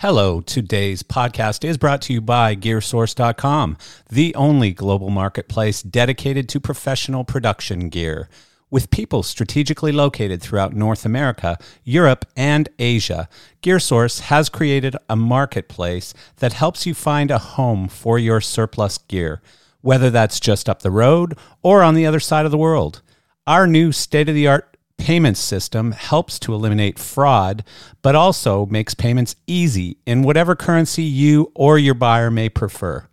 Hello, today's podcast is brought to you by GearSource.com, the only global marketplace dedicated to professional production gear. With people strategically located throughout North America, Europe, and Asia, GearSource has created a marketplace that helps you find a home for your surplus gear, whether that's just up the road or on the other side of the world. Our new state of the art payment system helps to eliminate fraud, but also makes payments easy in whatever currency you or your buyer may prefer.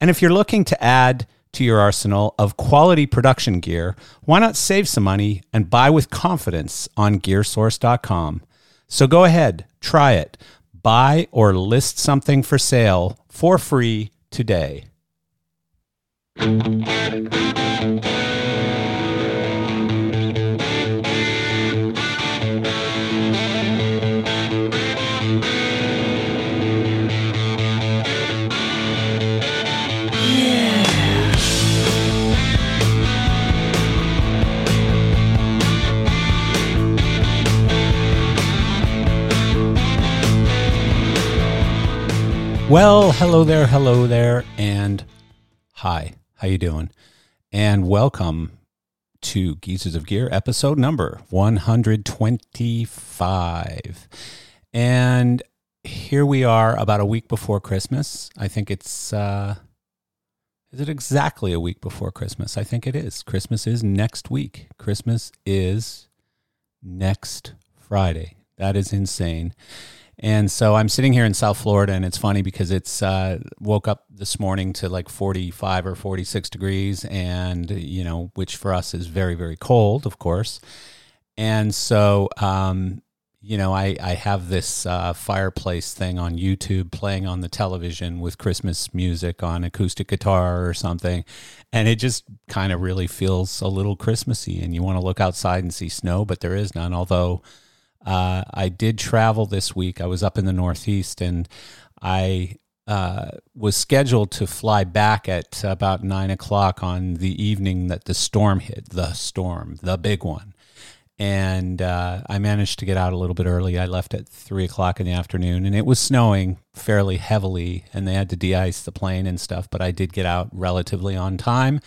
And if you're looking to add to your arsenal of quality production gear, why not save some money and buy with confidence on gearsource.com? So go ahead, try it. Buy or list something for sale for free today. Well, hello there, hello there, and hi. How you doing? And welcome to Geezers of Gear episode number 125. And here we are about a week before Christmas. I think it's uh is it exactly a week before Christmas? I think it is. Christmas is next week. Christmas is next Friday. That is insane. And so I'm sitting here in South Florida, and it's funny because it's uh, woke up this morning to like 45 or 46 degrees, and you know, which for us is very very cold, of course. And so, um, you know, I I have this uh, fireplace thing on YouTube playing on the television with Christmas music on acoustic guitar or something, and it just kind of really feels a little Christmassy. And you want to look outside and see snow, but there is none, although. Uh, I did travel this week. I was up in the Northeast and I uh, was scheduled to fly back at about nine o'clock on the evening that the storm hit, the storm, the big one. And uh, I managed to get out a little bit early. I left at three o'clock in the afternoon, and it was snowing fairly heavily, and they had to de ice the plane and stuff. But I did get out relatively on time,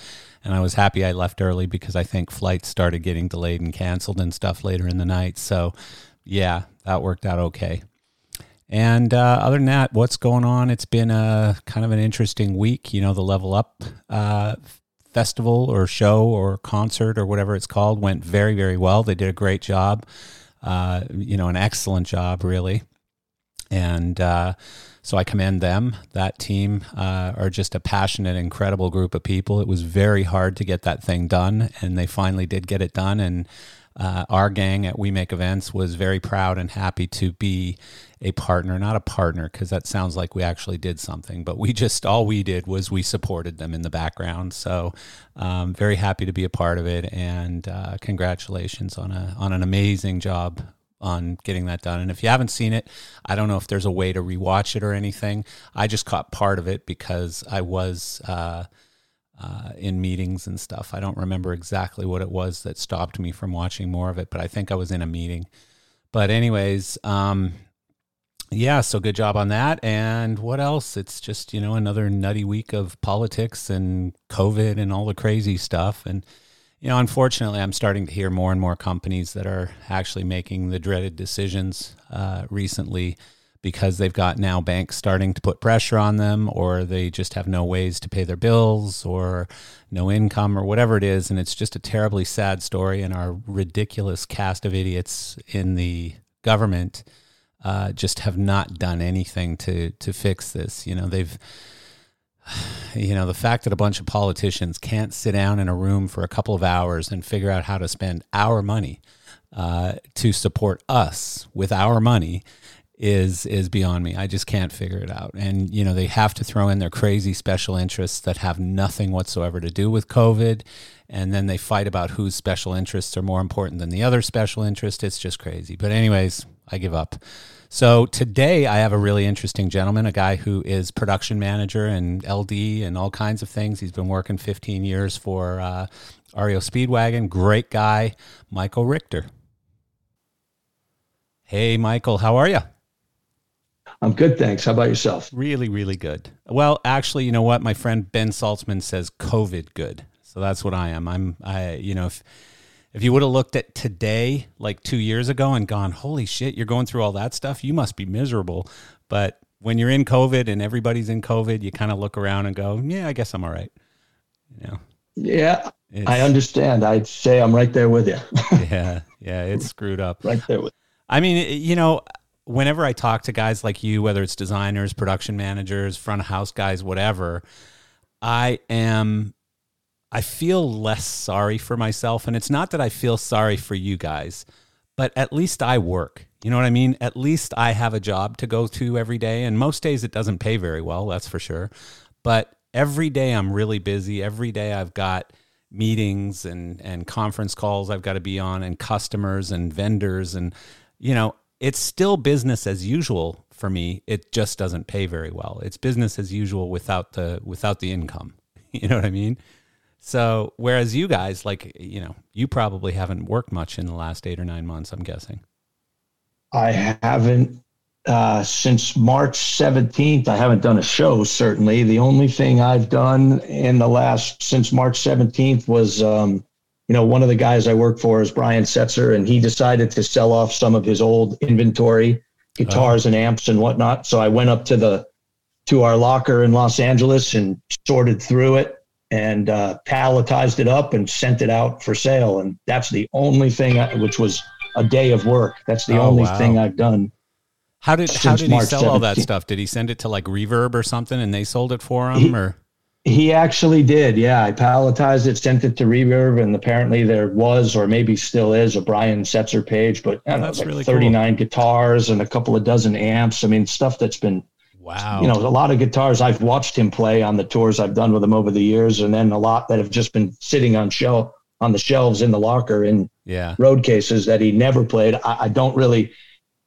and I was happy I left early because I think flights started getting delayed and canceled and stuff later in the night. So yeah, that worked out okay. And uh, other than that, what's going on? It's been a kind of an interesting week. You know, the Level Up uh, festival or show or concert or whatever it's called went very, very well. They did a great job. Uh, you know, an excellent job, really. And uh, so I commend them. That team uh, are just a passionate, incredible group of people. It was very hard to get that thing done, and they finally did get it done. And uh, our gang at We Make Events was very proud and happy to be a partner, not a partner, because that sounds like we actually did something, but we just, all we did was we supported them in the background. So, um, very happy to be a part of it. And uh, congratulations on, a, on an amazing job on getting that done. And if you haven't seen it, I don't know if there's a way to rewatch it or anything. I just caught part of it because I was. Uh, uh, in meetings and stuff. I don't remember exactly what it was that stopped me from watching more of it, but I think I was in a meeting. But, anyways, um, yeah, so good job on that. And what else? It's just, you know, another nutty week of politics and COVID and all the crazy stuff. And, you know, unfortunately, I'm starting to hear more and more companies that are actually making the dreaded decisions uh, recently because they've got now banks starting to put pressure on them or they just have no ways to pay their bills or no income or whatever it is. And it's just a terribly sad story and our ridiculous cast of idiots in the government uh, just have not done anything to to fix this. You know they've you know the fact that a bunch of politicians can't sit down in a room for a couple of hours and figure out how to spend our money uh, to support us with our money is is beyond me. I just can't figure it out. And you know, they have to throw in their crazy special interests that have nothing whatsoever to do with COVID, and then they fight about whose special interests are more important than the other special interest. It's just crazy. But anyways, I give up. So today I have a really interesting gentleman, a guy who is production manager and LD and all kinds of things. He's been working 15 years for uh, REO Speedwagon. Great guy, Michael Richter. Hey, Michael, how are you? I'm good, thanks. How about yourself? Really, really good. Well, actually, you know what? My friend Ben Saltzman says COVID good. So that's what I am. I'm I you know, if if you would have looked at today like 2 years ago and gone, "Holy shit, you're going through all that stuff. You must be miserable." But when you're in COVID and everybody's in COVID, you kind of look around and go, "Yeah, I guess I'm all right." You know. Yeah. I understand. I'd say I'm right there with you. yeah. Yeah, it's screwed up. Right there with I mean, you know, whenever I talk to guys like you, whether it's designers, production managers, front of house guys, whatever, I am I feel less sorry for myself and it's not that I feel sorry for you guys, but at least I work. You know what I mean? At least I have a job to go to every day and most days it doesn't pay very well, that's for sure. But every day I'm really busy. Every day I've got meetings and and conference calls I've got to be on and customers and vendors and you know, it's still business as usual for me. It just doesn't pay very well. It's business as usual without the without the income. You know what I mean? So whereas you guys, like you know, you probably haven't worked much in the last eight or nine months. I'm guessing. I haven't uh, since March 17th. I haven't done a show. Certainly, the only thing I've done in the last since March 17th was um, you know, one of the guys I work for is Brian Setzer, and he decided to sell off some of his old inventory, guitars oh. and amps and whatnot. So I went up to the to our locker in Los Angeles and sorted through it and uh, palletized it up and sent it out for sale. And that's the only thing, I, which was a day of work. That's the oh, only wow. thing I've done. How did how did he sell 17th. all that stuff? Did he send it to like Reverb or something, and they sold it for him? He, or he actually did. Yeah. I palletized it, sent it to Reverb, and apparently there was, or maybe still is, a Brian Setzer page, but I don't know, like really 39 cool. guitars and a couple of dozen amps. I mean, stuff that's been, wow. You know, a lot of guitars I've watched him play on the tours I've done with him over the years, and then a lot that have just been sitting on shelf on the shelves in the locker in yeah. road cases that he never played. I, I don't really,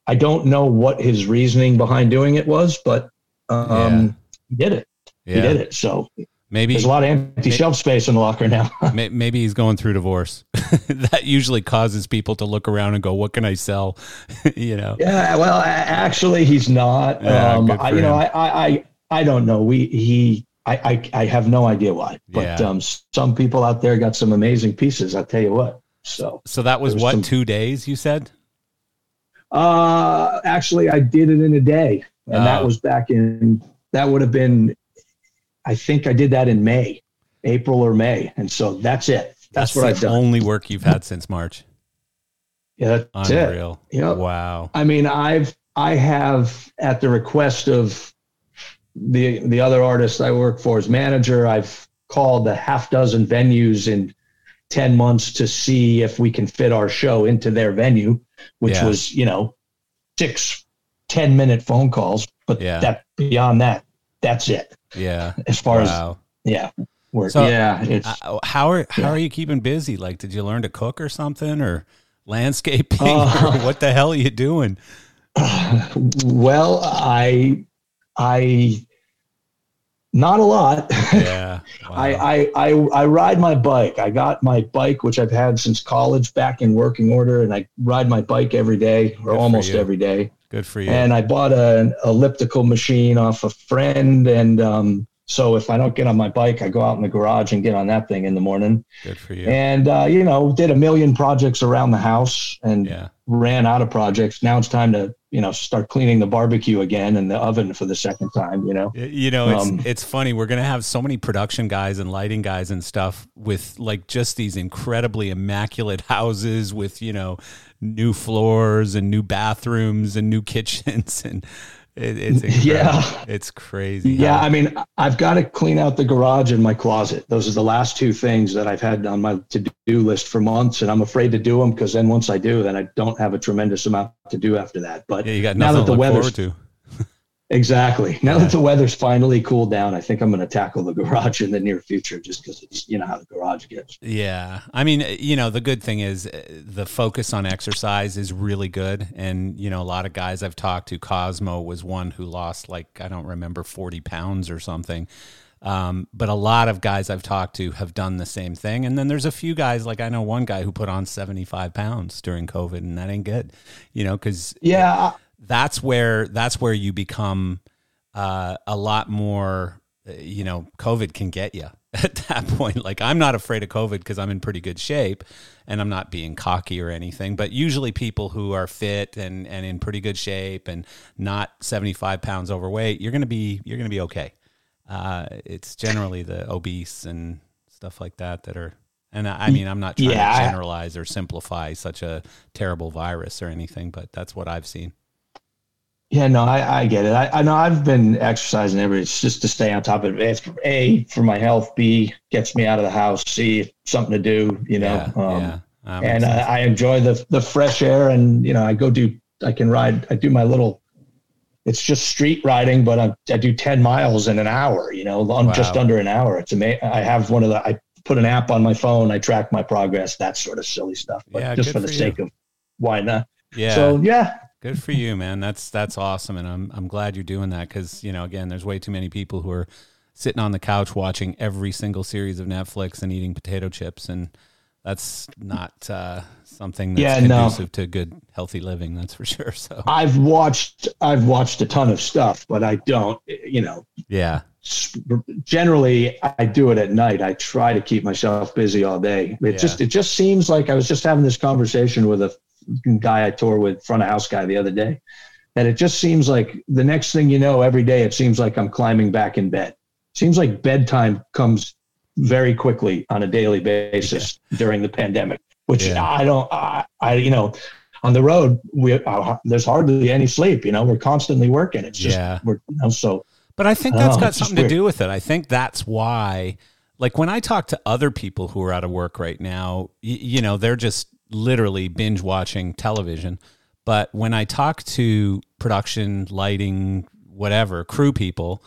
I don't know what his reasoning behind doing it was, but um, yeah. he did it yeah. he did it. So maybe there's a lot of empty shelf space in the locker now. maybe he's going through divorce. that usually causes people to look around and go, "What can I sell?" you know. Yeah. Well, actually, he's not. Yeah, um, I, you know, I, I, I don't know. We he. I, I, I have no idea why, but yeah. um, some people out there got some amazing pieces. I'll tell you what. So, so that was, was what some, two days you said? Uh, actually, I did it in a day, and that oh. was back in. That would have been I think I did that in May, April or May, and so that's it. That's, that's what I've done. Only work you've had since March. Yeah, that's Unreal. it. Yep. Wow. I mean, I've I have at the request of the the other artists I work for as manager, I've called a half dozen venues in 10 months to see if we can fit our show into their venue, which yeah. was, you know, six 10 minute phone calls. But yeah. that beyond that, that's it. Yeah. As far wow. as yeah, work. So, yeah. It's, uh, how are how yeah. are you keeping busy? Like, did you learn to cook or something, or landscaping? Uh, or what the hell are you doing? Well, I I not a lot. Yeah. Wow. I, I, I, I ride my bike. I got my bike, which I've had since college, back in working order, and I ride my bike every day or Good almost every day. Good for you. And I bought an elliptical machine off a friend. And um, so if I don't get on my bike, I go out in the garage and get on that thing in the morning. Good for you. And, uh, you know, did a million projects around the house and yeah. ran out of projects. Now it's time to, you know, start cleaning the barbecue again and the oven for the second time, you know. You know, it's um, it's funny. We're going to have so many production guys and lighting guys and stuff with like just these incredibly immaculate houses with, you know, new floors and new bathrooms and new kitchens and it, it's yeah. it's crazy yeah i mean i've got to clean out the garage and my closet. Those are the last two things that i've had on my to-do list for months and i'm afraid to do them because then once i do then i don't have a tremendous amount to do after that. But yeah, you got now that the weather's to Exactly. Now yeah. that the weather's finally cooled down, I think I'm going to tackle the garage in the near future just because it's, you know, how the garage gets. Yeah. I mean, you know, the good thing is uh, the focus on exercise is really good. And, you know, a lot of guys I've talked to, Cosmo was one who lost like, I don't remember, 40 pounds or something. Um, but a lot of guys I've talked to have done the same thing. And then there's a few guys, like I know one guy who put on 75 pounds during COVID, and that ain't good, you know, because yeah, that's where that's where you become uh, a lot more. uh, You know, COVID can get you at that point. Like I'm not afraid of COVID because I'm in pretty good shape, and I'm not being cocky or anything. But usually, people who are fit and and in pretty good shape and not 75 pounds overweight, you're gonna be you're gonna be okay. Uh, it's generally the obese and stuff like that that are. And I I mean, I'm not trying Yeah, to generalize or simplify such a terrible virus or anything, but that's what I've seen. Yeah, no, I, I get it. I, I know I've been exercising every it's just to stay on top of it. It's A for my health. B gets me out of the house. C something to do. You know. yeah, um, yeah. And sense. I enjoy the the fresh air, and you know, I go do. I can ride. I do my little. It's just street riding, but I, I do ten miles in an hour. You know, I'm just under an hour. It's amazing. I have one of the. I put an app on my phone. I track my progress. That sort of silly stuff. But Yeah, just for the for sake of why not? yeah. So yeah, Good for you, man. That's that's awesome, and I'm I'm glad you're doing that because you know again, there's way too many people who are sitting on the couch watching every single series of Netflix and eating potato chips, and that's not uh, something that's Yeah, no. conducive to good healthy living. That's for sure. So I've watched. I've watched a ton of stuff, but I don't. You know, yeah, generally I do it at night. I try to keep myself busy all day. It Yeah. just it just seems like I was just having this conversation with a guy I tour with, front of house guy the other day, that it just seems like the next thing you know, every day it seems like I'm climbing back in bed. Seems like bedtime comes very quickly on a daily basis during the pandemic, which Yeah. I don't. I, I you know. On the road, we uh, there's hardly any sleep. You know, we're constantly working. It's just Yeah. we're you know, so But I think I that's know, got something to do with it. I think that's why, like when I talk to other people who are out of work right now, y- you know, they're just literally binge watching television. But when I talk to production, lighting, whatever, crew people,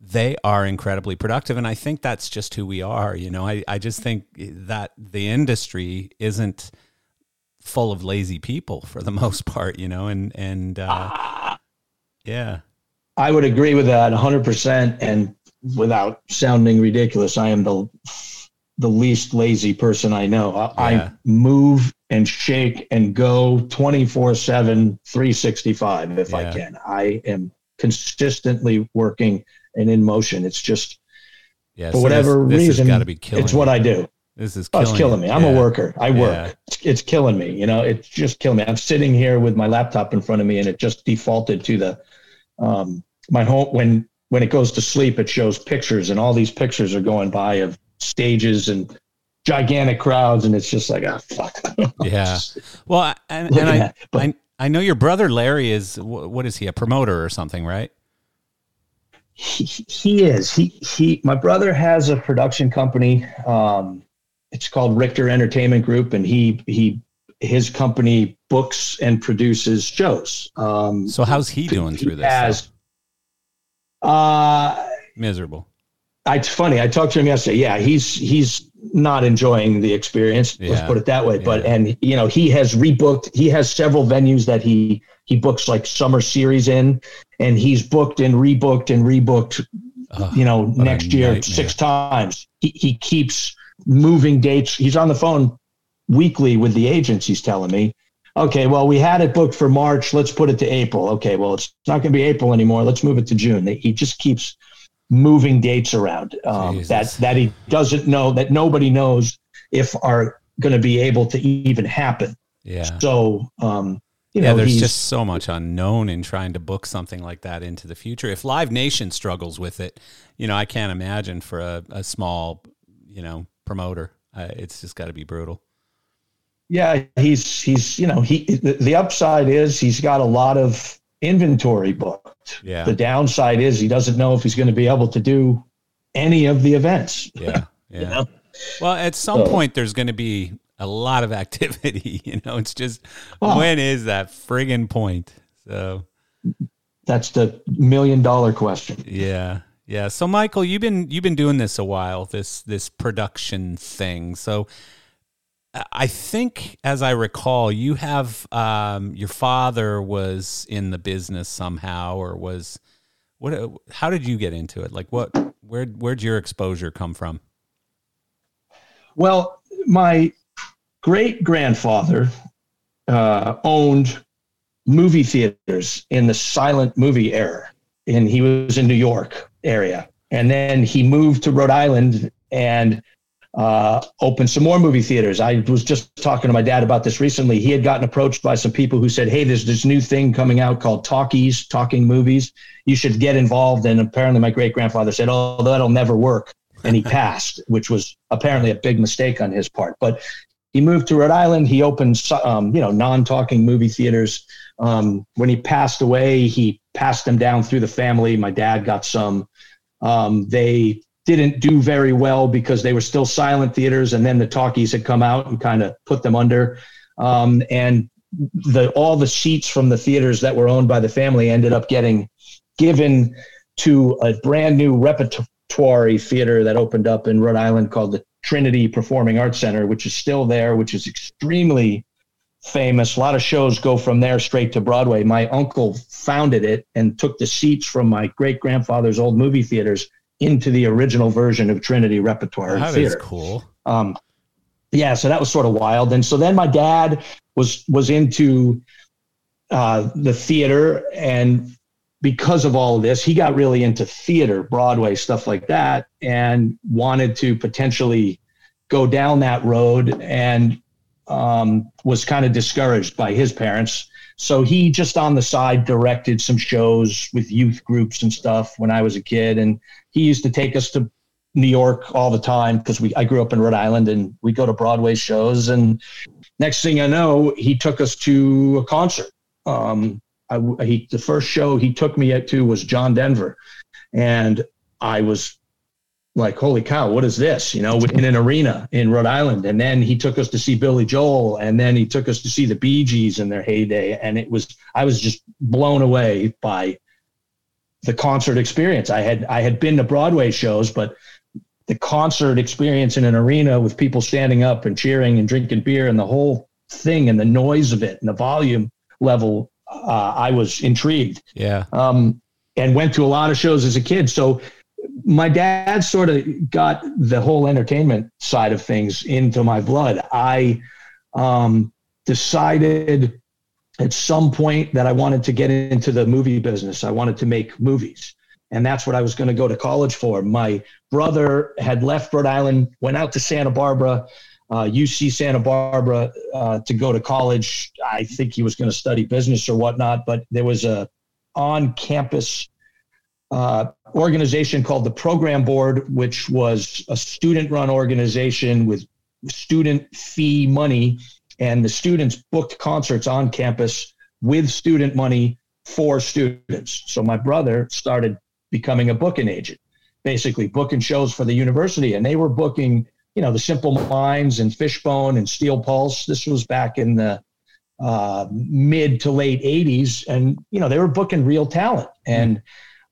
they are incredibly productive. And I think that's just who we are. You know, I, I just think that the industry isn't full of lazy people for the most part, you know, and, and, uh, yeah. I would agree with that 100%. And without sounding ridiculous, I am the the least lazy person I know. I, Yeah. I move and shake and go 24 7, 365 if I can. I am consistently working and in motion. It's just Yeah. for whatever this, this reason, has got to be it's what you. I do. This is Oh, it's killing me. I'm Yeah. a worker. I work. Yeah. It's, it's killing me. You know, it's just killing me. I'm sitting here with my laptop in front of me, and it just defaulted to the um, my home. When when it goes to sleep, it shows pictures, and all these pictures are going by of stages and gigantic crowds, and it's just like, ah, fuck. Yeah. Well, and, and I, but- I I know your brother Larry is what is he a promoter or something, right? he, he is. He he. My brother has a production company. Um, it's called Richter Entertainment Group, and he he his company books and produces shows. Um, So how's he doing he through this? Has, uh, Miserable. I, it's funny. I talked to him yesterday. Yeah, he's he's not enjoying the experience. Let's put it that way. But and you know he has rebooked. He has several venues that he he books like summer series in, and he's booked and rebooked and rebooked. Ugh, You know, next year nightmare. six times. He he keeps moving dates. He's on the phone weekly with the agents. He's telling me. Okay, well, we had it booked for March. Let's put it to April. Okay, well, it's not going to be April anymore. Let's move it to June. He just keeps moving dates around um, that that he doesn't know that nobody knows if are going to be able to even happen. yeah. So, um, you yeah, know, there's just so much unknown in trying to book something like that into the future. If Live Nation struggles with it, you know, I can't imagine for a, a small, you know, promoter. Uh, it's just got to be brutal. yeah, he's he's you know he the, the upside is he's got a lot of inventory booked. Yeah. The downside is he doesn't know if he's going to be able to do any of the events. Yeah. Yeah. You know? Well, at some So- point, there's going to be a lot of activity. You know, it's just Oh. when is that friggin' point? So, That's the million dollar question. yeah, yeah. So, Michael, you've been you've been doing this a while. This this production thing. So, I- think, as I recall, you have um, your father was in the business somehow, or was what? How did you get into it? Like, what? Where where'd your exposure come from? Well, my great grandfather uh, owned movie theaters in the silent movie era. And he was in New York area. And then he moved to Rhode Island and uh, opened some more movie theaters. I was just talking to my dad about this recently. He had gotten approached by some people who said, Hey, there's this new thing coming out called talkies, talking movies. You should get involved. And apparently, my great grandfather said, Oh, that'll never work. And he passed, which was apparently a big mistake on his part. But he moved to Rhode Island. He opened, um, you know, non-talking movie theaters. Um, when he passed away, he passed them down through the family. My dad got some. Um, they didn't do very well because they were still silent theaters, and then the talkies had come out and kind of put them under. Um, and the all the seats from the theaters that were owned by the family ended up getting given to a brand new repertory theater that opened up in Rhode Island called the Trinity Performing Arts Center, which is still there, which is extremely famous. A lot of shows go from there straight to Broadway. My uncle founded it and took the seats from my great grandfather's old movie theaters into the original version of Trinity Repertory that is cool. Um, yeah, so that was sort of wild. And so then my dad was was into uh, the theater, and because of all of this, he got really into theater, Broadway stuff like that, and wanted to potentially go down that road, and um, was kind of discouraged by his parents. So he just on the side directed some shows with youth groups and stuff when I was a kid, and he used to take us to New York all the time because we I grew up in Rhode Island and we go to Broadway shows. And next thing I know, he took us to a concert. Um, I, he, the first show he took me to was John Denver, and I was like, "Holy cow, what is this?" You know, in an arena in Rhode Island. And then he took us to see Billy Joel, and then he took us to see the Bee Gees in their heyday, and it was I was just blown away by the concert experience. I had I had been to Broadway shows, but the concert experience in an arena with people standing up and cheering and drinking beer and the whole thing and the noise of it and the volume level, uh, I was intrigued. Yeah. Um, and went to a lot of shows as a kid. So my dad sort of got the whole entertainment side of things into my blood. I um, decided at some point that I wanted to get into the movie business. I wanted to make movies. And that's what I was going to go to college for. My brother had left Rhode Island, went out to Santa Barbara, uh, UC Santa Barbara, uh, to go to college. I think he was going to study business or whatnot, but there was a on campus uh, organization called the Program Board, which was a student run organization with student fee money and the students booked concerts on campus with student money for students. So my brother started becoming a booking agent, basically booking shows for the university, and they were booking, you know, the Simple Minds and Fishbone and Steel Pulse. This was back in the uh, mid to late '80s, and you know they were booking real talent. And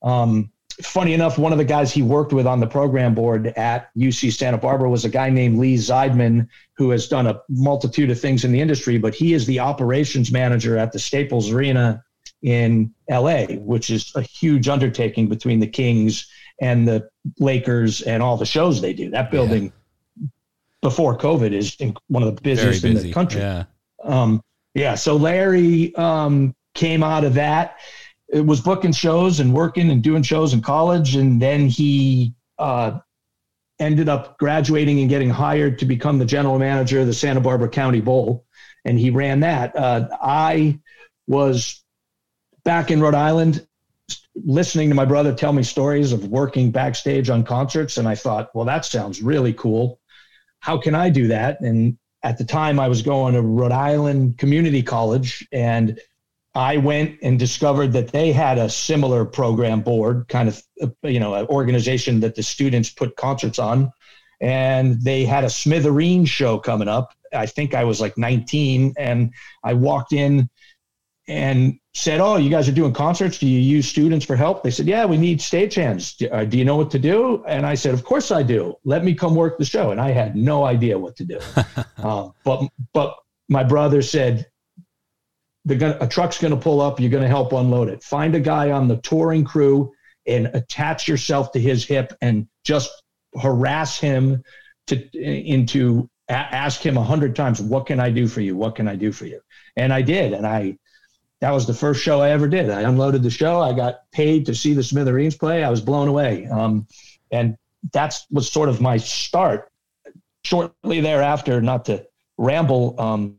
um, funny enough, one of the guys he worked with on the program board at UC Santa Barbara was a guy named Lee Zeidman, who has done a multitude of things in the industry, but he is the operations manager at the Staples Arena in LA, which is a huge undertaking between the Kings and the Lakers and all the shows they do. That building yeah. before COVID is one of the busiest in the country. Yeah. Um, yeah. So Larry um, came out of that it was booking shows and working and doing shows in college, and then he uh, ended up graduating and getting hired to become the general manager of the Santa Barbara County Bowl, and he ran that. Uh, I was back in Rhode Island listening to my brother tell me stories of working backstage on concerts and i thought well that sounds really cool how can i do that and at the time i was going to rhode island community college and I went and discovered that they had a similar program board, kind of, you know, an organization that the students put concerts on. And they had a Smithereen show coming up. I think I was like 19. And I walked in and said, Oh, you guys are doing concerts. Do you use students for help? They said, Yeah, we need stagehands. Do, uh, do you know what to do? And I said, Of course I do. Let me come work the show. And I had no idea what to do. uh, but, but my brother said, gonna, a truck's going to pull up. You're going to help unload it. Find a guy on the touring crew and attach yourself to his hip and just harass him to into ask him a hundred times, "What can I do for you? What can I do for you?" And I did, and I that was the first show I ever did. I unloaded the show. I got paid to see the Smithereens play. I was blown away. Um, and that's was sort of my start. Shortly thereafter, not to ramble, um,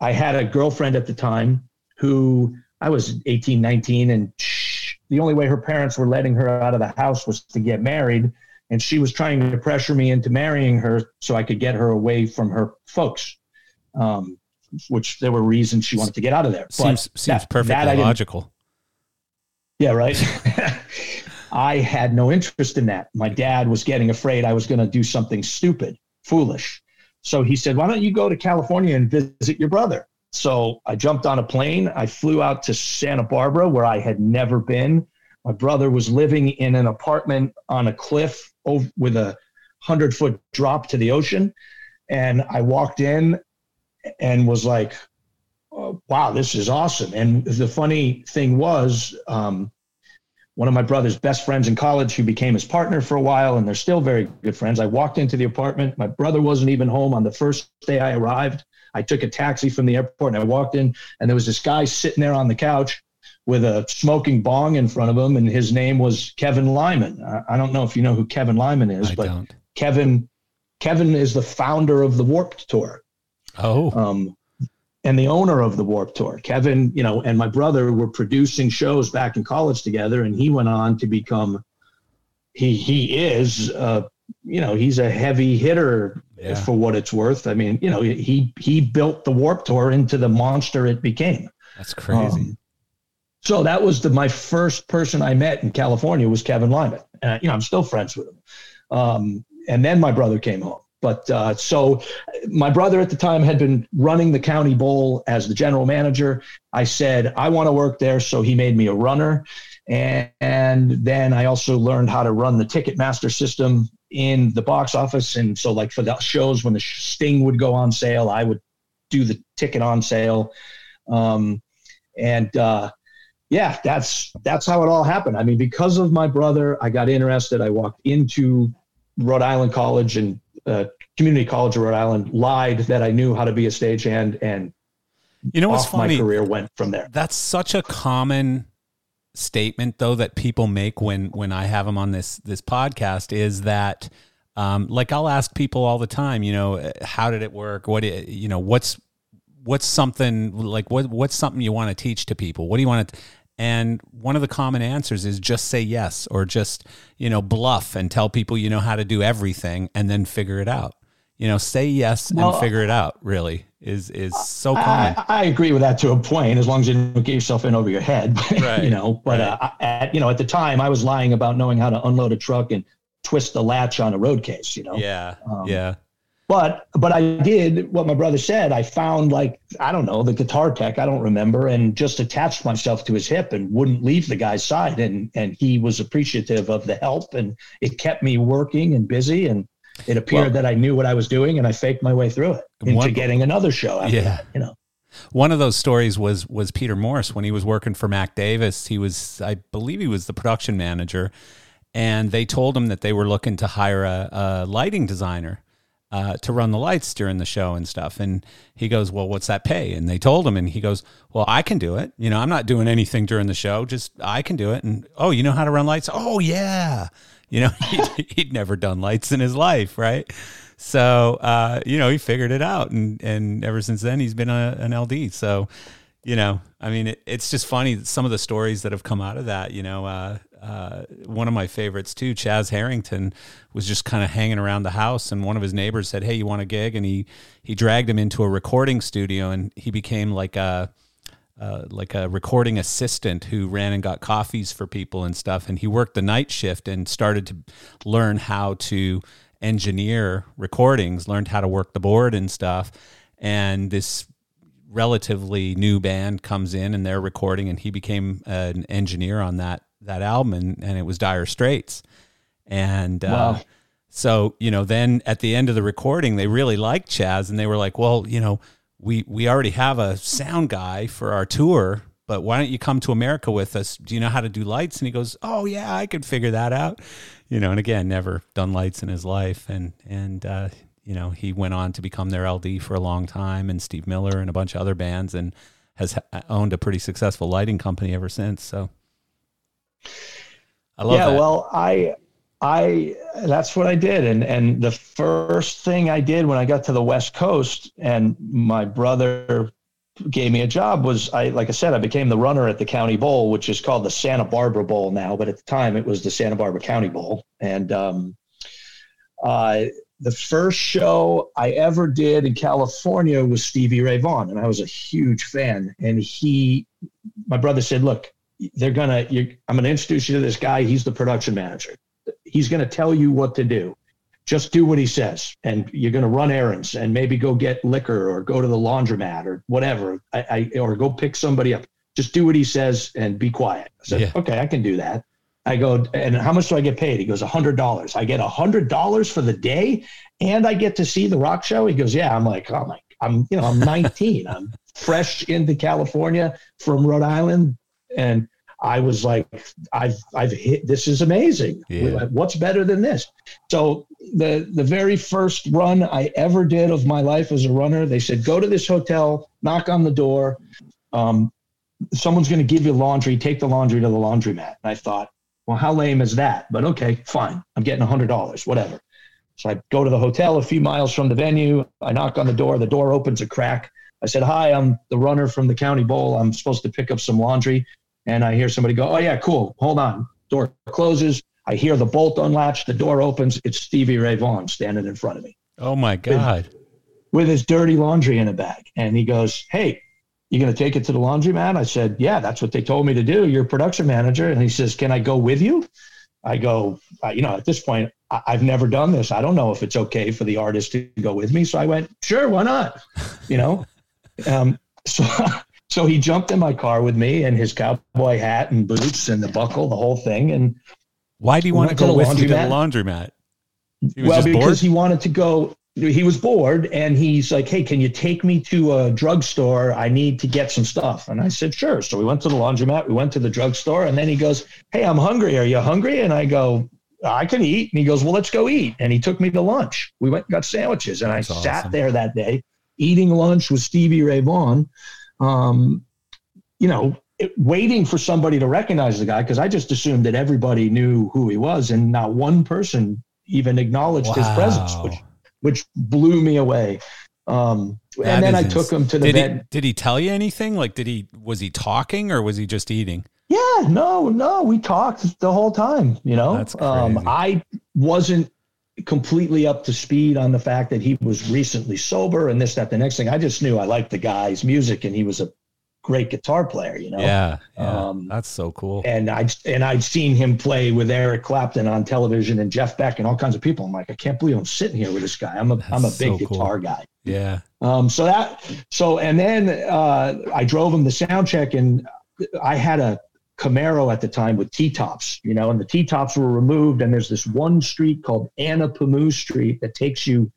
I had a girlfriend at the time who I was 18, 19, and the only way her parents were letting her out of the house was to get married. And she was trying to pressure me into marrying her so I could get her away from her folks. Um, which there were reasons she wanted to get out of there. Seems but seems that, perfectly that logical. Yeah, right. I had no interest in that. My dad was getting afraid I was going to do something stupid, foolish. So he said, "Why don't you go to California and visit your brother?" So I jumped on a plane. I flew out to Santa Barbara, where I had never been. My brother was living in an apartment on a cliff with a hundred foot drop to the ocean. And I walked in and was like, oh, wow, this is awesome. And the funny thing was, um, one of my brother's best friends in college who became his partner for a while, and they're still very good friends. I walked into the apartment. My brother wasn't even home on the first day I arrived. I took a taxi from the airport and I walked in, and there was this guy sitting there on the couch with a smoking bong in front of him, and his name was Kevin Lyman. I, don't know if you know who Kevin Lyman is, I but don't. Kevin Kevin is the founder of the Warped Tour. Oh. Um, and the owner of the Warped Tour, Kevin, you know, and my brother were producing shows back in college together, and he went on to become. He he is, uh, you know, he's a heavy hitter yeah. for what it's worth. I mean, you know, he he built the Warped Tour into the monster it became. That's crazy. Um, so that was the my first person I met in California was Kevin Lyman, and you know I'm still friends with him. Um, and then my brother came home, but uh, so my brother at the time had been running the county bowl as the general manager. I said, I want to work there. So he made me a runner. And, and then I also learned how to run the Ticketmaster system in the box office. And so, like for the shows when the Sting would go on sale, I would do the ticket on sale. Um, and uh, yeah, that's that's how it all happened. I mean, because of my brother, I got interested. I walked into Rhode Island College and uh, community college of Rhode Island, lied that I knew how to be a stagehand, and you know what's funny? My career went from there. That's such a common statement, though, that people make when when I have them on this this podcast is that. Um, like I'll ask people all the time, you know, how did it work? What you know, what's what's something like what what's something you want to teach to people? What do you want to? And one of the common answers is just say yes or just, you know, bluff and tell people you know how to do everything and then figure it out. You know, say yes well, and figure it out really is is so common. I, I, agree with that to a point, as long as you don't get yourself in over your head. Right. you know, but right. uh, at you know, at the time I was lying about knowing how to unload a truck and twist the latch on a road case, you know. Yeah. Um, yeah. But but I did what my brother said. I found like I don't know the guitar tech. I don't remember, and just attached myself to his hip and wouldn't leave the guy's side. And and he was appreciative of the help, and it kept me working and busy. And it appeared well, that I knew what I was doing, and I faked my way through it into one, getting another show. yeah, that, you know. One of those stories was was Peter Morse when he was working for Mac Davis. He was, I believe, he was the production manager, and they told him that they were looking to hire a, a lighting designer uh, to run the lights during the show and stuff. And he goes, Well, what's that pay? And they told him, and he goes, Well, I can do it. You know, I'm not doing anything during the show, just I can do it. And oh, you know how to run lights? Oh, yeah. You know, he'd, he'd never done lights in his life, right? So, uh, you know, he figured it out. And, and ever since then, he's been a, an LD. So, you know, I mean, it, it's just funny some of the stories that have come out of that. You know, uh, uh, one of my favorites too, Chaz Harrington, was just kind of hanging around the house, and one of his neighbors said, "Hey, you want a gig?" And he he dragged him into a recording studio, and he became like a uh, like a recording assistant who ran and got coffees for people and stuff. And he worked the night shift and started to learn how to engineer recordings, learned how to work the board and stuff. And this relatively new band comes in and they're recording, and he became an engineer on that that album, and, and it was Dire Straits. And uh, so, you know, then at the end of the recording, they really liked Chaz, and they were like, "Well, you know, we we already have a sound guy for our tour." But why don't you come to America with us? Do you know how to do lights? And he goes, "Oh yeah, I could figure that out." You know, and again, never done lights in his life, and and uh, you know, he went on to become their LD for a long time, and Steve Miller and a bunch of other bands, and has owned a pretty successful lighting company ever since. So I love yeah, that. well, I I that's what I did, and and the first thing I did when I got to the West Coast, and my brother gave me a job was I like I said I became the runner at the County Bowl, which is called the Santa Barbara Bowl now, but at the time it was the Santa Barbara County Bowl, and um, uh, the first show I ever did in California was Stevie Ray Vaughan, and I was a huge fan. And he, my brother said, "Look, they're gonna, I'm gonna introduce you to this guy. He's the production manager." he's to tell you what to do. Just do what he says, and you're to run errands and maybe go get liquor or go to the laundromat or whatever, I, I or go pick somebody up. Just do what he says and be quiet. I said, yeah. okay, I can do that. I go, and how much do I get paid? He goes, a hundred dollars. I get a hundred dollars for the day, and I get to see the rock show. He goes, yeah. I'm like, oh my, I'm you know, I'm 19. I'm fresh into California from Rhode Island, and I was like, I've I've hit this is amazing. Yeah. What's better than this? So the the very first run I ever did of my life as a runner, they said, go to this hotel, knock on the door. Um, someone's going to give you laundry. Take the laundry to the laundromat. And I thought, well, how lame is that? But okay, fine. I'm getting a hundred dollars, whatever. So I go to the hotel a few miles from the venue. I knock on the door. The door opens a crack. I said, Hi, I'm the runner from the county bowl. I'm supposed to pick up some laundry and I hear somebody go, "Oh yeah, cool. Hold on." Door closes. I hear the bolt unlatch. The door opens. It's Stevie Ray Vaughan standing in front of me. Oh my god! With, with his dirty laundry in a bag, and he goes, "Hey, you going to take it to the laundromat?" I said, "Yeah, that's what they told me to do. You're production manager." And he says, "Can I go with you?" I go, uh, you know, at this point, I- have never done this. I don't know if it's okay for the artist to go with me. So I went, sure, why not? You know, um, so so he jumped in my car with me and his cowboy hat and boots and the buckle, the whole thing. And why do you want to go with you to the laundromat? well, because bored? he wanted to go. He was bored and he's like, Hey, can you take me to a drugstore? I need to get some stuff. And I said, Sure. So we went to the laundromat, we went to the drugstore, and then he goes, Hey, I'm hungry. Are you hungry? And I go, I can eat. And he goes, Well, let's go eat. And he took me to lunch. We went and got sandwiches. And That's I awesome. sat there that day eating lunch with Stevie Ray Vaughan um, you know, it, waiting for somebody to recognize the guy because I just assumed that everybody knew who he was, and not one person even acknowledged wow. his presence, which which blew me away. Um, and then I ins- took him to the did He, did he tell you anything? Like, did he was he talking or was he just eating? Yeah, no, no, we talked the whole time. You know, um, I wasn't completely up to speed on the fact that he was recently sober and this, that, the next thing. I just knew I liked the guy's music and he was a great guitar player, you know? Yeah. yeah um, that's so cool. And I'd, and I'd seen him play with Eric Clapton on television and Jeff Beck and all kinds of people. I'm like, I can't believe I'm sitting here with this guy. I'm a, I'm a big so guitar cool. guy. Yeah. Um, so that, so, and then uh, I drove him the sound check and I had a Camaro at the time with T tops, you know, and the T tops were removed. And there's this one street called Anapamu Street that takes you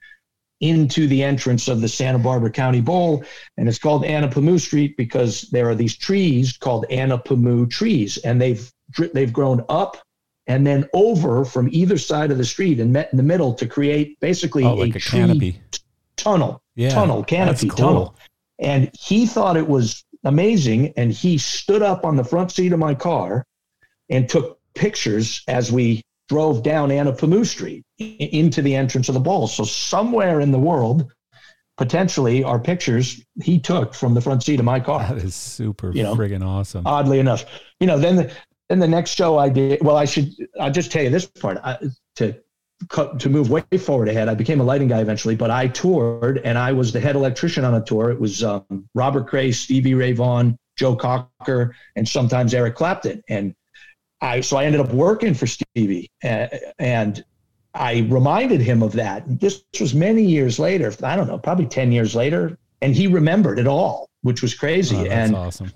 into the entrance of the Santa Barbara County Bowl. And it's called Anapamu Street because there are these trees called Anapamu trees, and they've they've grown up and then over from either side of the street and met in the middle to create basically oh, like a, a canopy tunnel, yeah, tunnel, canopy cool. tunnel. And he thought it was amazing. And he stood up on the front seat of my car and took pictures as we drove down Anapamu Street into the entrance of the bowl. So somewhere in the world, potentially our pictures he took from the front seat of my car. That is super you know, friggin' awesome. Oddly enough, you know, then the, then the next show I did. Well, I should I'll just tell you this part I, to to move way forward ahead. I became a lighting guy eventually, but I toured and I was the head electrician on a tour. It was um, Robert Cray, Stevie Ray Vaughan, Joe Cocker, and sometimes Eric Clapton. And I so I ended up working for Stevie, and I reminded him of that. This was many years later. I don't know, probably ten years later, and he remembered it all, which was crazy. Oh, and awesome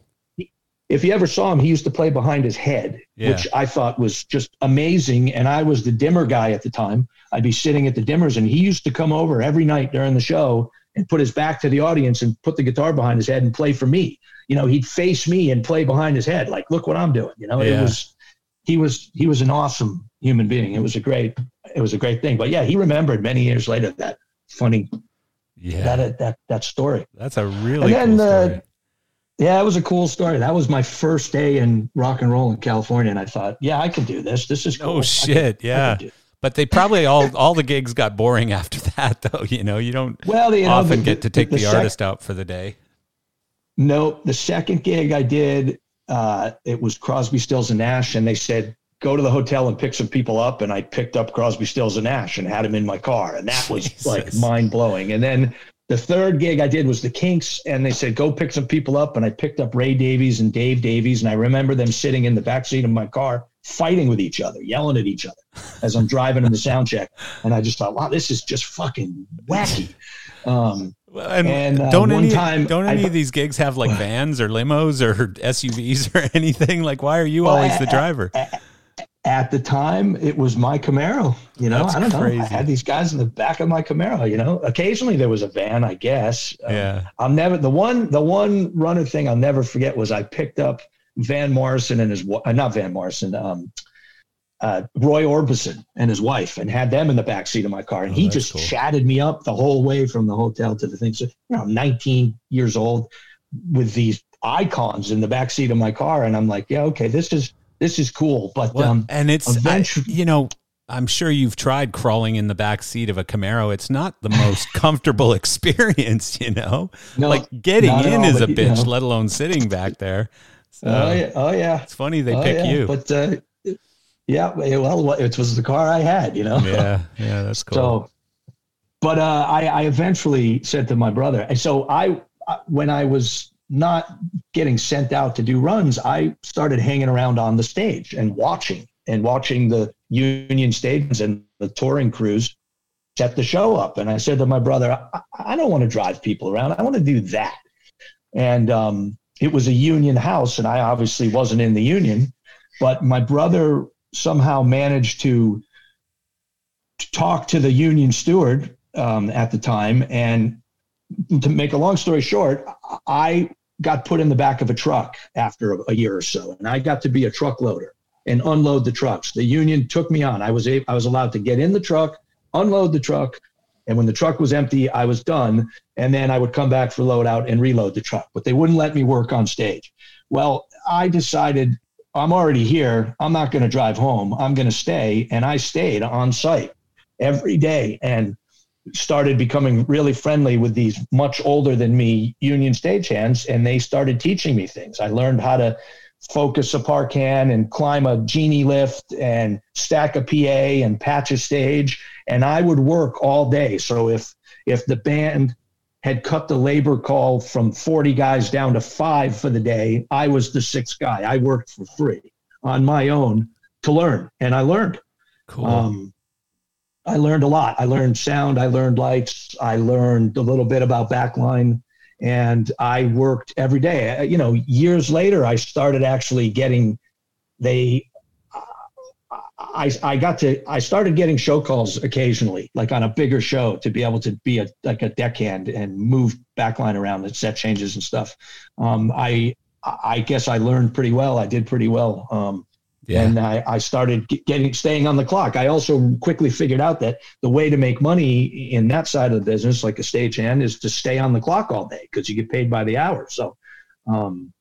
if you ever saw him, he used to play behind his head, yeah. which I thought was just amazing. And I was the dimmer guy at the time. I'd be sitting at the dimmers, and he used to come over every night during the show and put his back to the audience and put the guitar behind his head and play for me. You know, he'd face me and play behind his head, like, look what I'm doing. You know, yeah. it was he was he was an awesome human being. It was a great it was a great thing. But yeah, he remembered many years later that funny yeah that that that story. That's a really and then, cool story. Yeah, it was a cool story. That was my first day in rock and roll in California, and I thought, yeah, I can do this. This is cool. Oh shit, can, yeah. But they probably all all the gigs got boring after that, though. You know, you don't well, you know, often the, get to take the, the, the artist out for the day. No, the second gig I did, uh, it was Crosby, Stills, and Nash, and they said go to the hotel and pick some people up, and I picked up Crosby, Stills, and Nash and had him in my car, and that was Jesus. like mind blowing. And then the third gig I did was the Kinks, and they said go pick some people up, and I picked up Ray Davies and Dave Davies, and I remember them sitting in the back seat of my car fighting with each other, yelling at each other as I'm driving in the sound check, and I just thought, wow, this is just fucking wacky. Um, and, and uh, don't any time don't any I, of these gigs have like vans or limos or SUVs or anything? Like, why are you well, always the driver? At, at the time, it was my Camaro. You know, That's I don't crazy. know. I had these guys in the back of my Camaro. You know, occasionally there was a van, I guess. Um, yeah. I'll never the one the one runner thing I'll never forget was I picked up Van Morrison and his uh, not Van Morrison. Um, uh, Roy Orbison and his wife and had them in the back seat of my car. And oh, he just cool. chatted me up the whole way from the hotel to the thing. So, you know, I'm 19 years old with these icons in the back seat of my car. And I'm like, yeah, okay, this is, this is cool. But, well, um, and it's, eventually, I, you know, I'm sure you've tried crawling in the back seat of a Camaro. It's not the most comfortable experience, you know. No, like getting in all, is a bitch, know. let alone sitting back there. So, oh yeah, oh yeah. It's funny they oh, pick yeah. you, but uh, yeah, well, it was the car I had, you know. Yeah, yeah, that's cool. So, but uh, I, I eventually said to my brother, and so I, when I was not getting sent out to do runs, I started hanging around on the stage and watching and watching the union stages and the touring crews set the show up. And I said to my brother, I, I don't want to drive people around. I want to do that. And um, it was a union house, and I obviously wasn't in the union. But my brother somehow managed to, to talk to the union steward um, at the time. And to make a long story short, I got put in the back of a truck after a, year or so, and I got to be a truck loader and unload the trucks. The union took me on. I was able, I was allowed to get in the truck, unload the truck, and when the truck was empty, I was done. And then I would come back for load out and reload the truck. But they wouldn't let me work on stage. Well, I decided I'm already here. I'm not going to drive home. I'm going to stay. And I stayed on site every day and started becoming really friendly with these much older than me union stagehands. And they started teaching me things. I learned how to focus a par can and climb a genie lift and stack a PA and patch a stage. And I would work all day. So if if the band had cut the labor call from 40 guys down to five for the day. I was the sixth guy. I worked for free on my own to learn, and I learned. Cool. Um, I learned a lot. I learned sound. I learned lights. I learned a little bit about backline, and I worked every day. You know, years later, I started actually getting. They I, I got to I started getting show calls occasionally, like on a bigger show, to be able to be a like a deckhand and move backline around and set changes and stuff. Um, I I guess I learned pretty well. I did pretty well. Um, yeah. And I, I started getting staying on the clock. I also quickly figured out that the way to make money in that side of the business, like a stagehand, is to stay on the clock all day because you get paid by the hour. So um,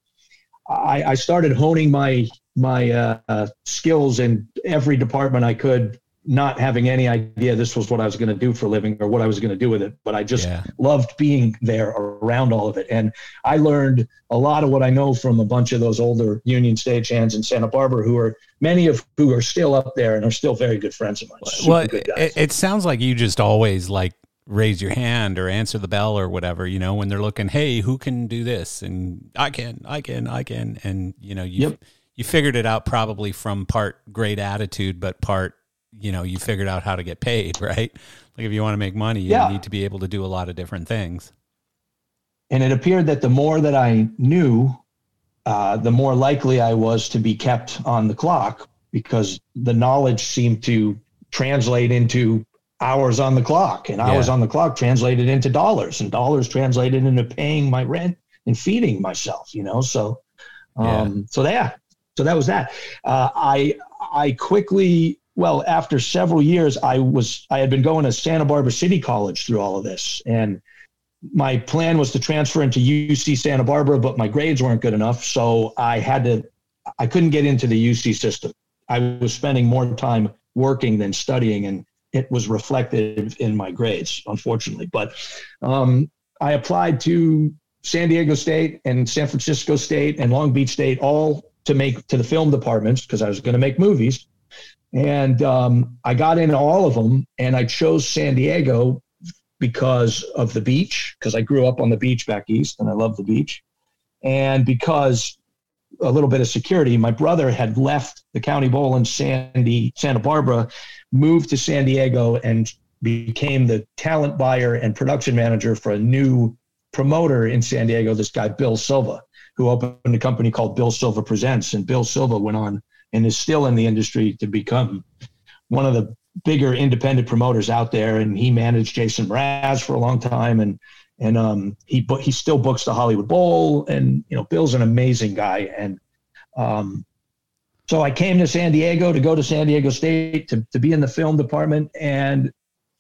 I, I started honing my my uh, uh, skills in every department I could, not having any idea this was what I was going to do for a living or what I was going to do with it. But I just yeah. loved being there around all of it. And I learned a lot of what I know from a bunch of those older union stagehands in Santa Barbara who are many of who are still up there and are still very good friends of mine. well, it, it sounds like you just always like raise your hand or answer the bell or whatever, you know, when they're looking, hey, who can do this? And I can, I can, I can. And, you know, you yep you figured it out probably from part great attitude, but part you know you figured out how to get paid, right? Like if you want to make money, you yeah. need to be able to do a lot of different things. And it appeared that the more that I knew, uh, the more likely I was to be kept on the clock because the knowledge seemed to translate into hours on the clock, and hours yeah. on the clock translated into dollars, and dollars translated into paying my rent and feeding myself. You know, so um, yeah. so yeah, so that was that. Uh, I I quickly well after several years I was I had been going to Santa Barbara City College through all of this and my plan was to transfer into UC Santa Barbara, but my grades weren't good enough. So I had to, I couldn't get into the UC system. I was spending more time working than studying, and it was reflected in my grades, unfortunately. But um, I applied to San Diego State and San Francisco State and Long Beach State all to make to the film departments because I was going to make movies. And um, I got into all of them, and I chose San Diego because of the beach, because I grew up on the beach back east and I love the beach. And because a little bit of security, my brother had left the county bowl in Sandy, Santa Barbara, moved to San Diego, and became the talent buyer and production manager for a new promoter in San Diego, this guy, Bill Silva, who opened a company called Bill Silva Presents. And Bill Silva went on and is still in the industry to become one of the bigger independent promoters out there, and he managed Jason Mraz for a long time, and and um, he he still books the Hollywood Bowl, and you know Bill's an amazing guy, and um, so I came to San Diego to go to San Diego State to to be in the film department, and